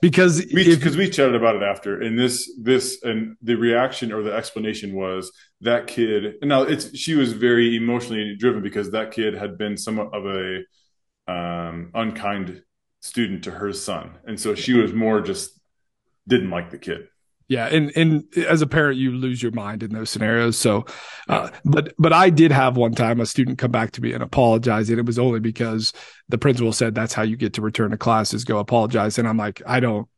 Because we because we chatted about it after and this this and the reaction or the explanation was that kid now it's she was very emotionally driven because that kid had been somewhat of a um, unkind student to her son. And so she was more just didn't like the kid yeah and and as a parent you lose your mind in those scenarios. So uh, but but i did have one time a student come back to me and apologize and it was only because the principal said that's how you get to return to classes go apologize. And i'm like i don't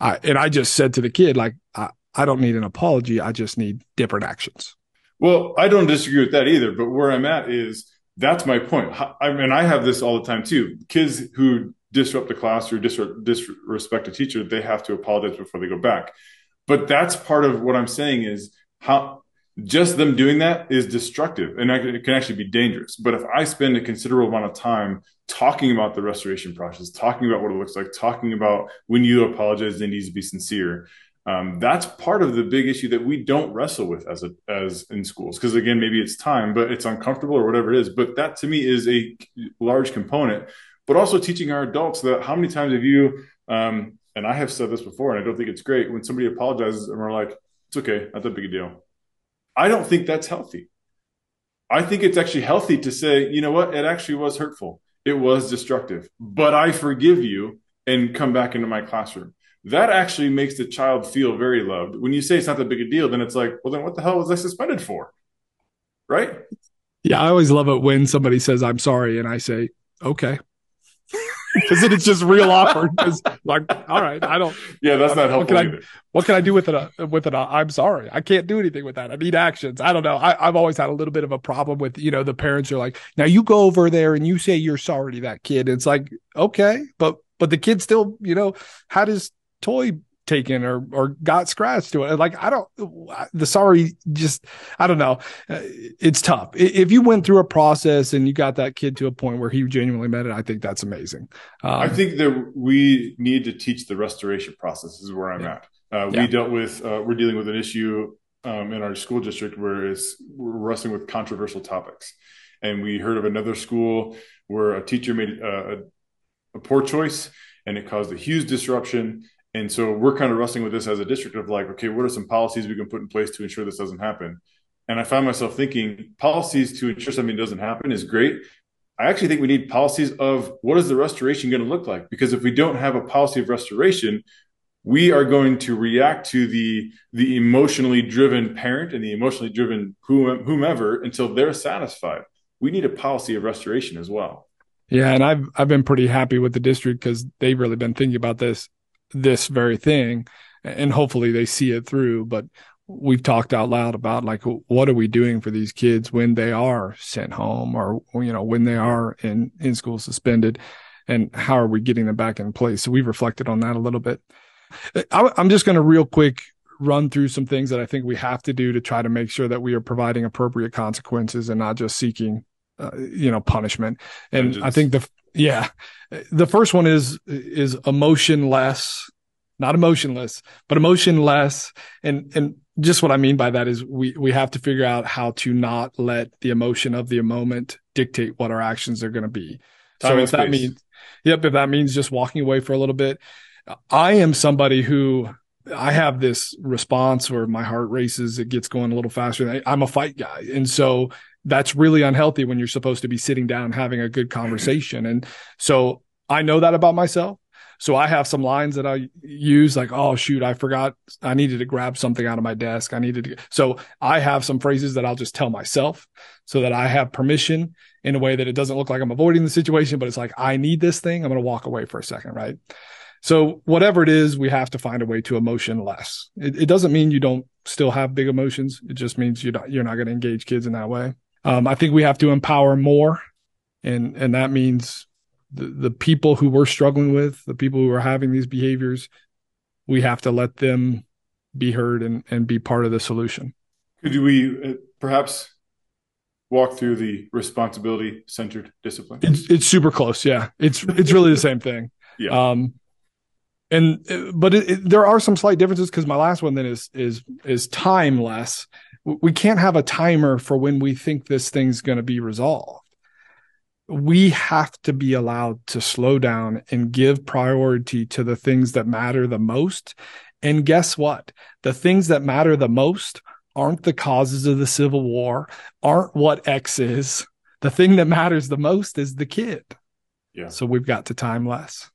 I, and i just said to the kid like I, I don't need an apology i just need different actions. Well i don't disagree with that either but where i'm at is that's my point. I mean i have this all the time too. Kids who disrupt a class or disrespect a teacher they have to apologize before they go back but that's part of what I'm saying is how just them doing that is destructive and it can actually be dangerous. But if I spend a considerable amount of time talking about the restoration process, talking about what it looks like, talking about when you apologize, it needs to be sincere. Um, that's part of the big issue that we don't wrestle with as a, as in schools. Because again, maybe it's time, but it's uncomfortable or whatever it is. But that to me is a large component. But also teaching our adults that how many times have you um, and I have said this before, and I don't think it's great when somebody apologizes and we're like, it's okay, not that big a deal. I don't think that's healthy. I think it's actually healthy to say, you know what, it actually was hurtful. It was destructive, but I forgive you and come back into my classroom. That actually makes the child feel very loved. When you say it's not that big a deal, then it's like, well, then what the hell was I suspended for? Right? Yeah, I always love it when somebody says, I'm sorry, and I say, okay because it's just real awkward. Because like, all right, I don't. Yeah, that's not helpful what either. I, what can I do with it? Uh, with it? Uh, I'm sorry, I can't do anything with that. I need actions. I don't know. I, have always had a little bit of a problem with you know the parents are like, now you go over there and you say you're sorry to that kid. It's like okay, but but the kid still you know had his toy taken or or got scratched to it. Like I don't the sorry just I don't know. Uh, it's tough. If you went through a process and you got that kid to a point where he genuinely meant it, I think that's amazing. Um, I think that we need to teach the restoration process is where I'm yeah. at. Uh, we dealt with uh, we're dealing with an issue um, in our school district where it's we're wrestling with controversial topics, and we heard of another school where a teacher made a, a poor choice and it caused a huge disruption and so we're kind of wrestling with this as a district of like, okay, what are some policies we can put in place to ensure this doesn't happen? And I find myself thinking policies to ensure something doesn't happen is great. I actually think we need policies of what is the restoration going to look like? Because if we don't have a policy of restoration, we are going to react to the the emotionally driven parent and the emotionally driven whomever until they're satisfied. We need a policy of restoration as well. Yeah, and I've I've been pretty happy with the district because they've really been thinking about this this very thing and hopefully they see it through but we've talked out loud about like what are we doing for these kids when they are sent home or you know when they are in in school suspended and how are we getting them back in place? So we've reflected on that a little bit. I'm just going to real quick run through some things that i think we have to do to try to make sure that we are providing appropriate consequences and not just seeking uh, you know punishment and i think the yeah. The first one is is emotionless, not emotionless, but emotionless. And and just what I mean by that is we we have to figure out how to not let the emotion of the moment dictate what our actions are going to be. Time so if space. that means yep, if that means just walking away for a little bit. I am somebody who I have this response where my heart races, it gets going a little faster. I'm a fight guy. And so that's really unhealthy when you're supposed to be sitting down having a good conversation. And so I know that about myself. So I have some lines that I use like, oh shoot, I forgot I needed to grab something out of my desk. I needed to. So I have some phrases that I'll just tell myself so that I have permission in a way that it doesn't look like I'm avoiding the situation, but it's like, I need this thing. I'm going to walk away for a second. Right. So whatever it is, we have to find a way to emotion less. It, it doesn't mean you don't still have big emotions. It just means you're not, you're not going to engage kids in that way. Um, I think we have to empower more, and and that means the the people who we're struggling with, the people who are having these behaviors, we have to let them be heard and and be part of the solution. Could we uh, perhaps walk through the responsibility centered discipline? It's, it's super close. Yeah, it's it's really the same thing. Yeah. Um, and but it, it, there are some slight differences because my last one then is is is timeless we can't have a timer for when we think this thing's going to be resolved. We have to be allowed to slow down and give priority to the things that matter the most. And guess what? The things that matter the most aren't the causes of the Civil War, aren't what X is. The thing that matters the most is the kid. Yeah. So we've got to time less.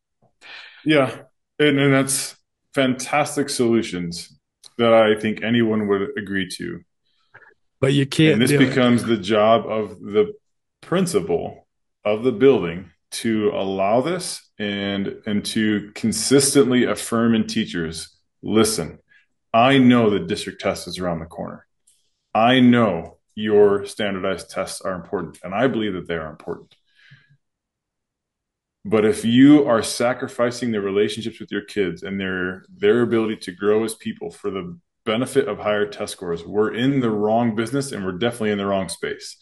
Yeah. And, and that's fantastic solutions that I think anyone would agree to. But you can't. And this becomes it. the job of the principal of the building to allow this and and to consistently affirm in teachers listen i know the district test is around the corner i know your standardized tests are important and i believe that they are important but if you are sacrificing the relationships with your kids and their their ability to grow as people for the benefit of higher test scores, we're in the wrong business and we're definitely in the wrong space.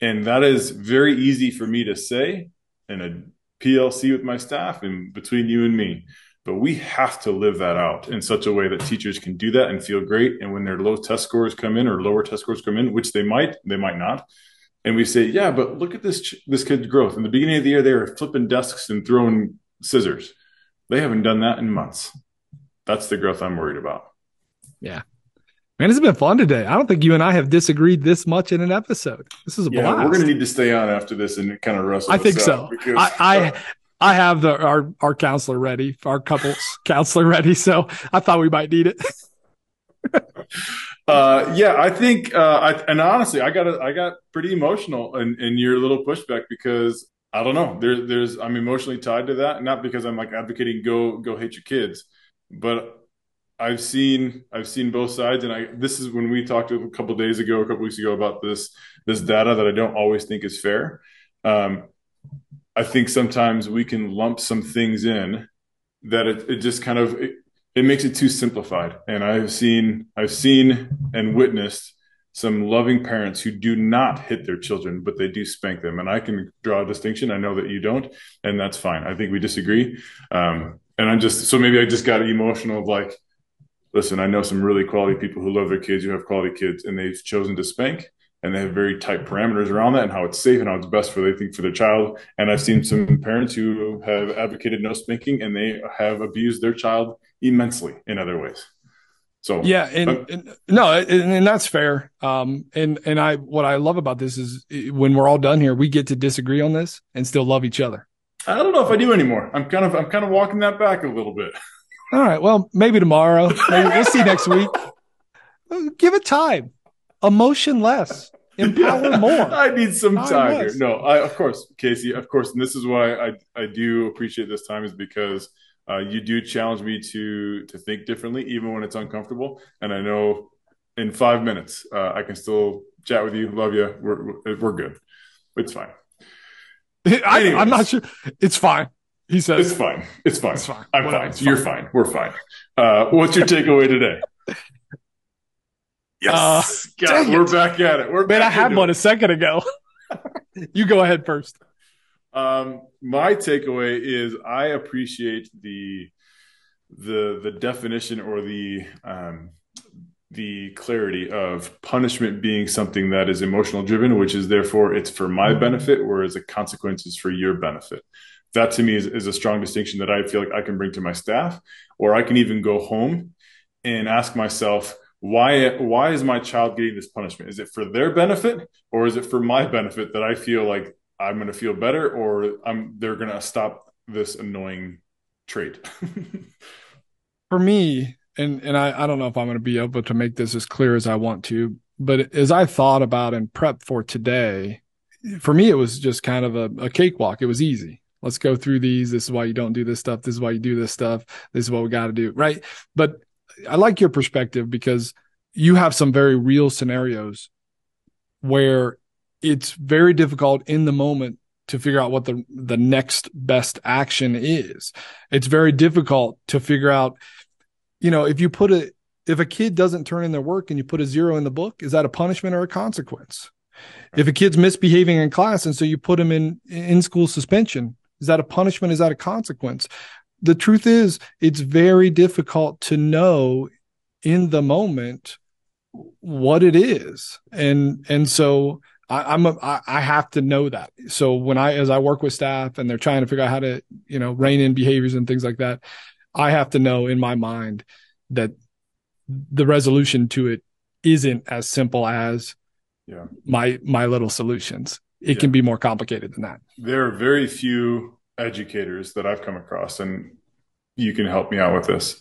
And that is very easy for me to say in a PLC with my staff and between you and me. But we have to live that out in such a way that teachers can do that and feel great. And when their low test scores come in or lower test scores come in, which they might, they might not, and we say, yeah, but look at this this kid's growth. In the beginning of the year, they were flipping desks and throwing scissors. They haven't done that in months. That's the growth I'm worried about. Yeah. Man, it's been fun today. I don't think you and I have disagreed this much in an episode. This is a yeah, blast. We're going to need to stay on after this and kind of wrestle. I think so. Because, I, I, I have the our our counselor ready, our couples counselor ready. So I thought we might need it. uh, yeah, I think, uh, I, and honestly, I got, I got pretty emotional in, in your little pushback because I don't know, there, there's, I'm emotionally tied to that. Not because I'm like advocating go, go hate your kids, but I've seen, I've seen both sides. And I, this is when we talked a couple days ago, a couple weeks ago about this, this data that I don't always think is fair. Um, I think sometimes we can lump some things in that it, it just kind of it, it makes it too simplified. And I've seen I've seen and witnessed some loving parents who do not hit their children, but they do spank them. And I can draw a distinction. I know that you don't, and that's fine. I think we disagree. Um, and I'm just so maybe I just got emotional of like, listen, I know some really quality people who love their kids, who have quality kids, and they've chosen to spank and they have very tight parameters around that and how it's safe and how it's best for they think for their child. And I've seen some parents who have advocated no spanking and they have abused their child immensely in other ways. So yeah, and, uh, and no, and, and, that's fair. Um, and and I what I love about this is when we're all done here, we get to disagree on this and still love each other. I don't know if I do anymore. I'm kind of I'm kind of walking that back a little bit. All right. Well, maybe tomorrow. Maybe we'll see next week. Give it time. Emotion less. Empower more. I need some time, time here. No, I, of course, Kasey. Of course, and this is why I I do appreciate this time is because uh, you do challenge me to to think differently, even when it's uncomfortable. And I know in five minutes uh, I can still chat with you. Love you. We're we're good. It's fine. I, am not sure. It's fine. He says it's fine. It's fine. It's fine. I'm Whatever, fine. You're fine. We're fine. Uh, what's your takeaway today? Yes, uh, God, we're back at it. We're man. I had one it. a second ago. you go ahead first. Um, my takeaway is I appreciate the the the definition or the um, the clarity of punishment being something that is emotional driven, which is therefore it's for my benefit, whereas the consequence is for your benefit. That to me is, is a strong distinction that I feel like I can bring to my staff, or I can even go home and ask myself, why why is my child getting this punishment? Is it for their benefit or is it for my benefit that I feel like I'm going to feel better or I'm they're going to stop this annoying trait. For me, and and I, I don't know if I'm going to be able to make this as clear as I want to, but as I thought about and prep for today, for me it was just kind of a, a cakewalk. It was easy. Let's go through these. This is why you don't do this stuff. This is why you do this stuff. This is what we got to do. Right. But I like your perspective because you have some very real scenarios where it's very difficult in the moment to figure out what the the next best action is. It's very difficult to figure out, you know, if you put a if a kid doesn't turn in their work and you put a zero in the book, is that a punishment or a consequence? If a kid's misbehaving in class and so you put him in in school suspension, is that a punishment? Is that a consequence? The truth is, it's very difficult to know in the moment what it is, and and so I, I'm a, I have to know that. So when I, as I work with staff and they're trying to figure out how to, you know, rein in behaviors and things like that, I have to know in my mind that the resolution to it isn't as simple as yeah. my, my little solutions. It yeah. can be more complicated than that. There are very few educators that I've come across and you can help me out with this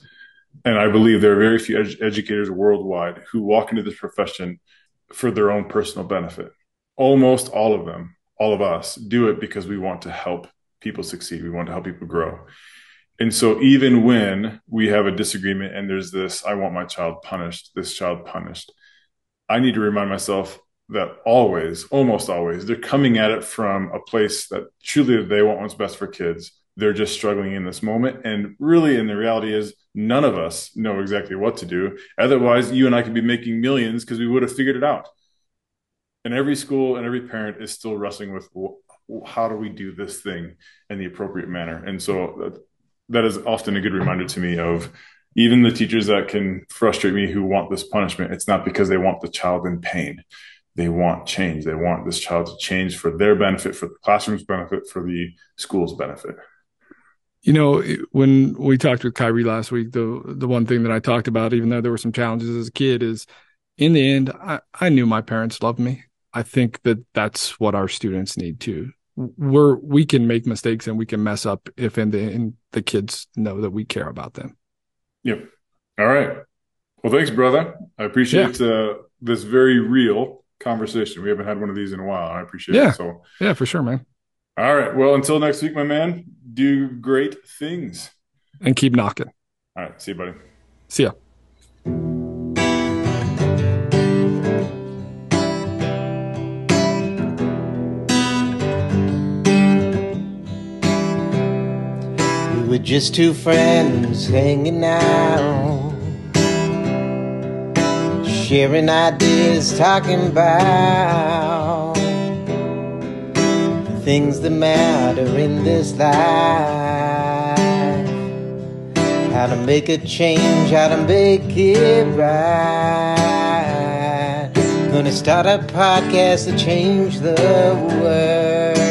And I believe there are very few ed- educators worldwide who walk into this profession for their own personal benefit. Almost all of them, all of us, do it because we want to help people succeed. We want to help people grow. And so even when we have a disagreement and there's this, I want my child punished, this child punished, I need to remind myself that always, almost always, they're coming at it from a place that truly they want what's best for kids. They're just struggling in this moment. And really, and the reality is, none of us know exactly what to do. Otherwise, you and I could be making millions because we would have figured it out. And every school and every parent is still wrestling with how do we do this thing in the appropriate manner. And so that is often a good reminder to me of even the teachers that can frustrate me who want this punishment. It's not because they want the child in pain. They want change. They want this child to change for their benefit, for the classroom's benefit, for the school's benefit. You know, when we talked with Kyrie last week, the the one thing that I talked about, even though there were some challenges as a kid, is in the end, I, I knew my parents loved me. I think that that's what our students need too we're we can make mistakes and we can mess up if and the and the kids know that we care about them. Yep. All right. Well, thanks, brother. I appreciate yeah. uh, this very real conversation. We haven't had one of these in a while. I appreciate yeah. it. So yeah, for sure, man. All right. Well, until next week, my man. Do great things and keep knocking. All right. See you, buddy. See ya. We're just two friends hanging out, sharing ideas, talking about the things that matter in this life. How to make a change, how to make it right. Gonna start a podcast to change the world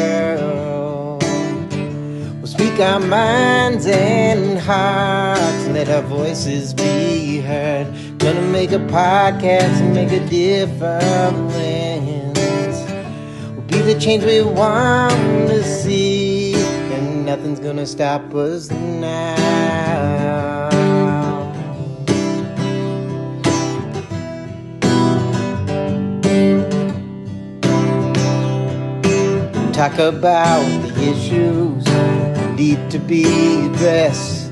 We'll speak our minds and hearts, let our voices be heard. Gonna make a podcast and make a difference. We'll be the change we want to see, and nothing's gonna stop us now. Talk about the issues need to be addressed.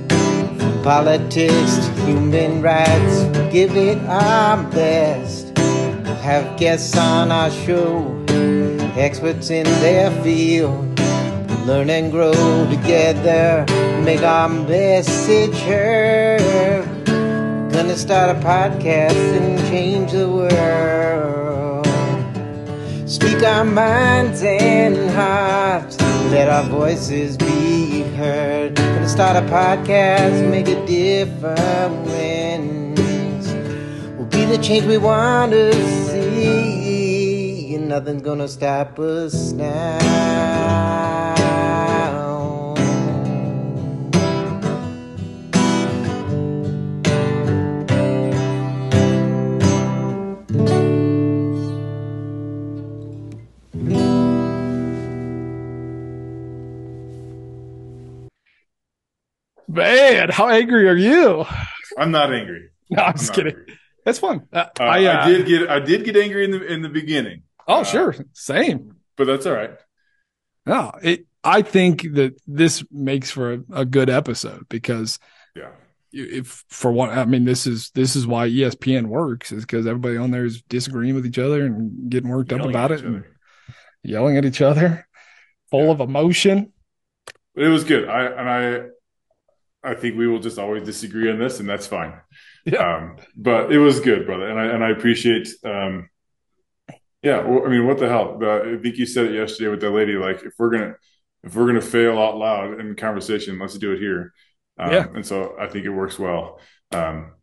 From politics human rights, we give it our best. We'll have guests on our show, experts in their field. We'll learn and grow together, make our message heard. Gonna start a podcast and change the world. Speak our minds and hearts, let our voices be heard. Gonna start a podcast, make a difference. We'll be the change we want to see, and nothing's gonna stop us now. Man, how angry are you? I'm not angry. No, I'm, I'm just kidding. Angry. That's fun. Uh, uh, I, uh, I, did get I did get angry in the in the beginning. Oh, uh, sure, same. But that's all right. No, it. I think that this makes for a, a good episode because yeah, if for one, I mean, this is this is why ESPN works is because everybody on there is disagreeing with each other and getting worked yelling up about it and yelling at each other, full yeah. of emotion. It was good. I and I I think we will just always disagree on this, and that's fine. Yeah. Um, but it was good, brother, and I and I appreciate. Um, yeah, well, I mean, what the hell? I think you said it yesterday with that lady. Like, if we're gonna if we're gonna fail out loud in conversation, let's do it here. Um, yeah. And so I think it works well. Um,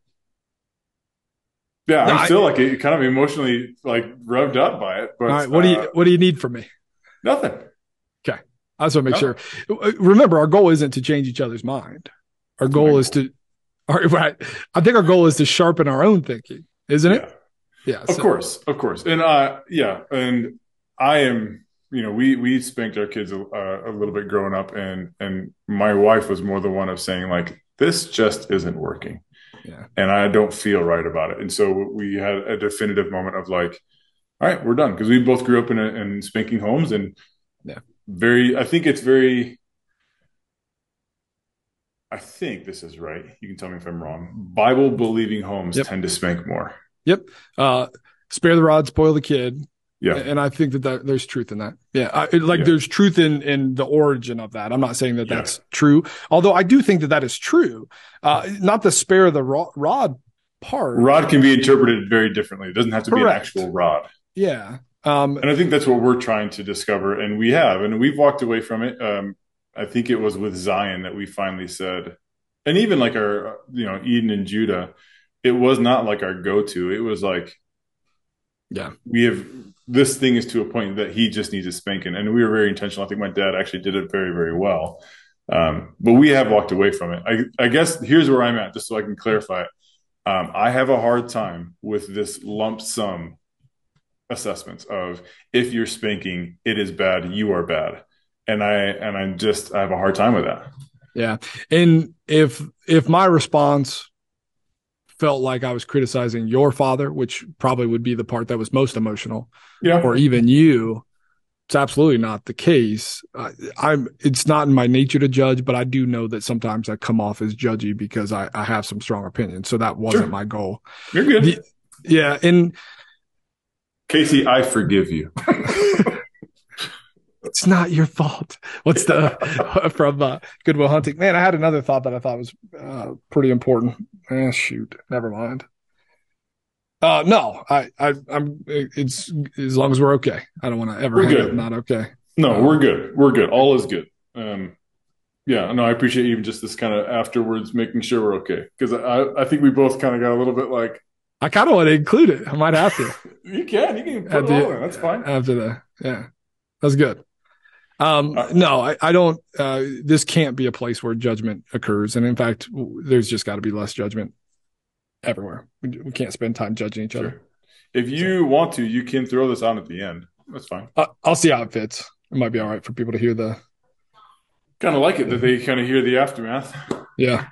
yeah, no, I'm still I, like kind of emotionally like revved up by it. But all right, what do you uh, what do you need from me? Nothing. Okay, I just want to make sure. Remember, our goal isn't to change each other's mind. Our goal is to, our, right. I think our goal is to sharpen our own thinking, isn't it? Yeah. yeah of so. course, of course, and uh, yeah, and I am. You know, we we spanked our kids a, a little bit growing up, and and my wife was more the one of saying like, "This just isn't working." Yeah. And I don't feel right about it. And so we had a definitive moment of like, all right, we're done. Because we both grew up in, a, in spanking homes and yeah. very, I think it's very, I think this is right. You can tell me if I'm wrong. Bible believing homes yep. tend to spank more. Yep. Uh, spare the rod, spoil the kid. Yeah. And I think that, that there's truth in that. Yeah. I, like yeah. there's truth in, in the origin of that. I'm not saying that yeah. that's true, although I do think that that is true. Uh, not the spare the rod part. Rod can be interpreted very differently. It doesn't have to Correct. be an actual rod. Yeah. Um, and I think that's what we're trying to discover. And we have, and we've walked away from it. Um, I think it was with Zion that we finally said, and even like our, you know, Eden and Judah, it was not like our go to. It was like, yeah, we have this thing is to a point that he just needs a spanking. And we were very intentional. I think my dad actually did it very, very well. Um, but we have walked away from it. I, I, guess here's where I'm at, just so I can clarify it. Um, I have a hard time with this lump sum assessments of if you're spanking, it is bad, you are bad. And I and I'm just I have a hard time with that. Yeah. And if if my response felt like I was criticizing your father, which probably would be the part that was most emotional, yeah, or even you. It's absolutely not the case. I, I'm. It's not in my nature to judge, but I do know that sometimes I come off as judgy because I, I have some strong opinions. So that wasn't sure. my goal. You're good. The, yeah, and Kasey, I forgive you. it's not your fault. What's the from uh, Good Will Hunting? Man, I had another thought that I thought was uh, pretty important. Eh, shoot, never mind. Uh, no, I, I, I'm. It's as long as we're okay. I don't want to ever. We're good. Not okay. No, um, we're good. We're good. All is good. Um, yeah, no, I appreciate even just this kind of afterwards making sure we're okay because I, I think we both kind of got a little bit like. I kind of want to include it. I might have to. you can. You can put after, it all in. That's fine. After that, yeah, that's good. Um, uh, no, I, I don't. Uh, this can't be a place where judgment occurs, and in fact, there's just got to be less judgment everywhere. We, we, can't spend time judging each sure. other. If you so. want to, you can throw this on at the end. That's fine. Uh, I'll see how it fits. It might be all right for people to hear the. Kind of like it that they kind of hear the aftermath. Yeah.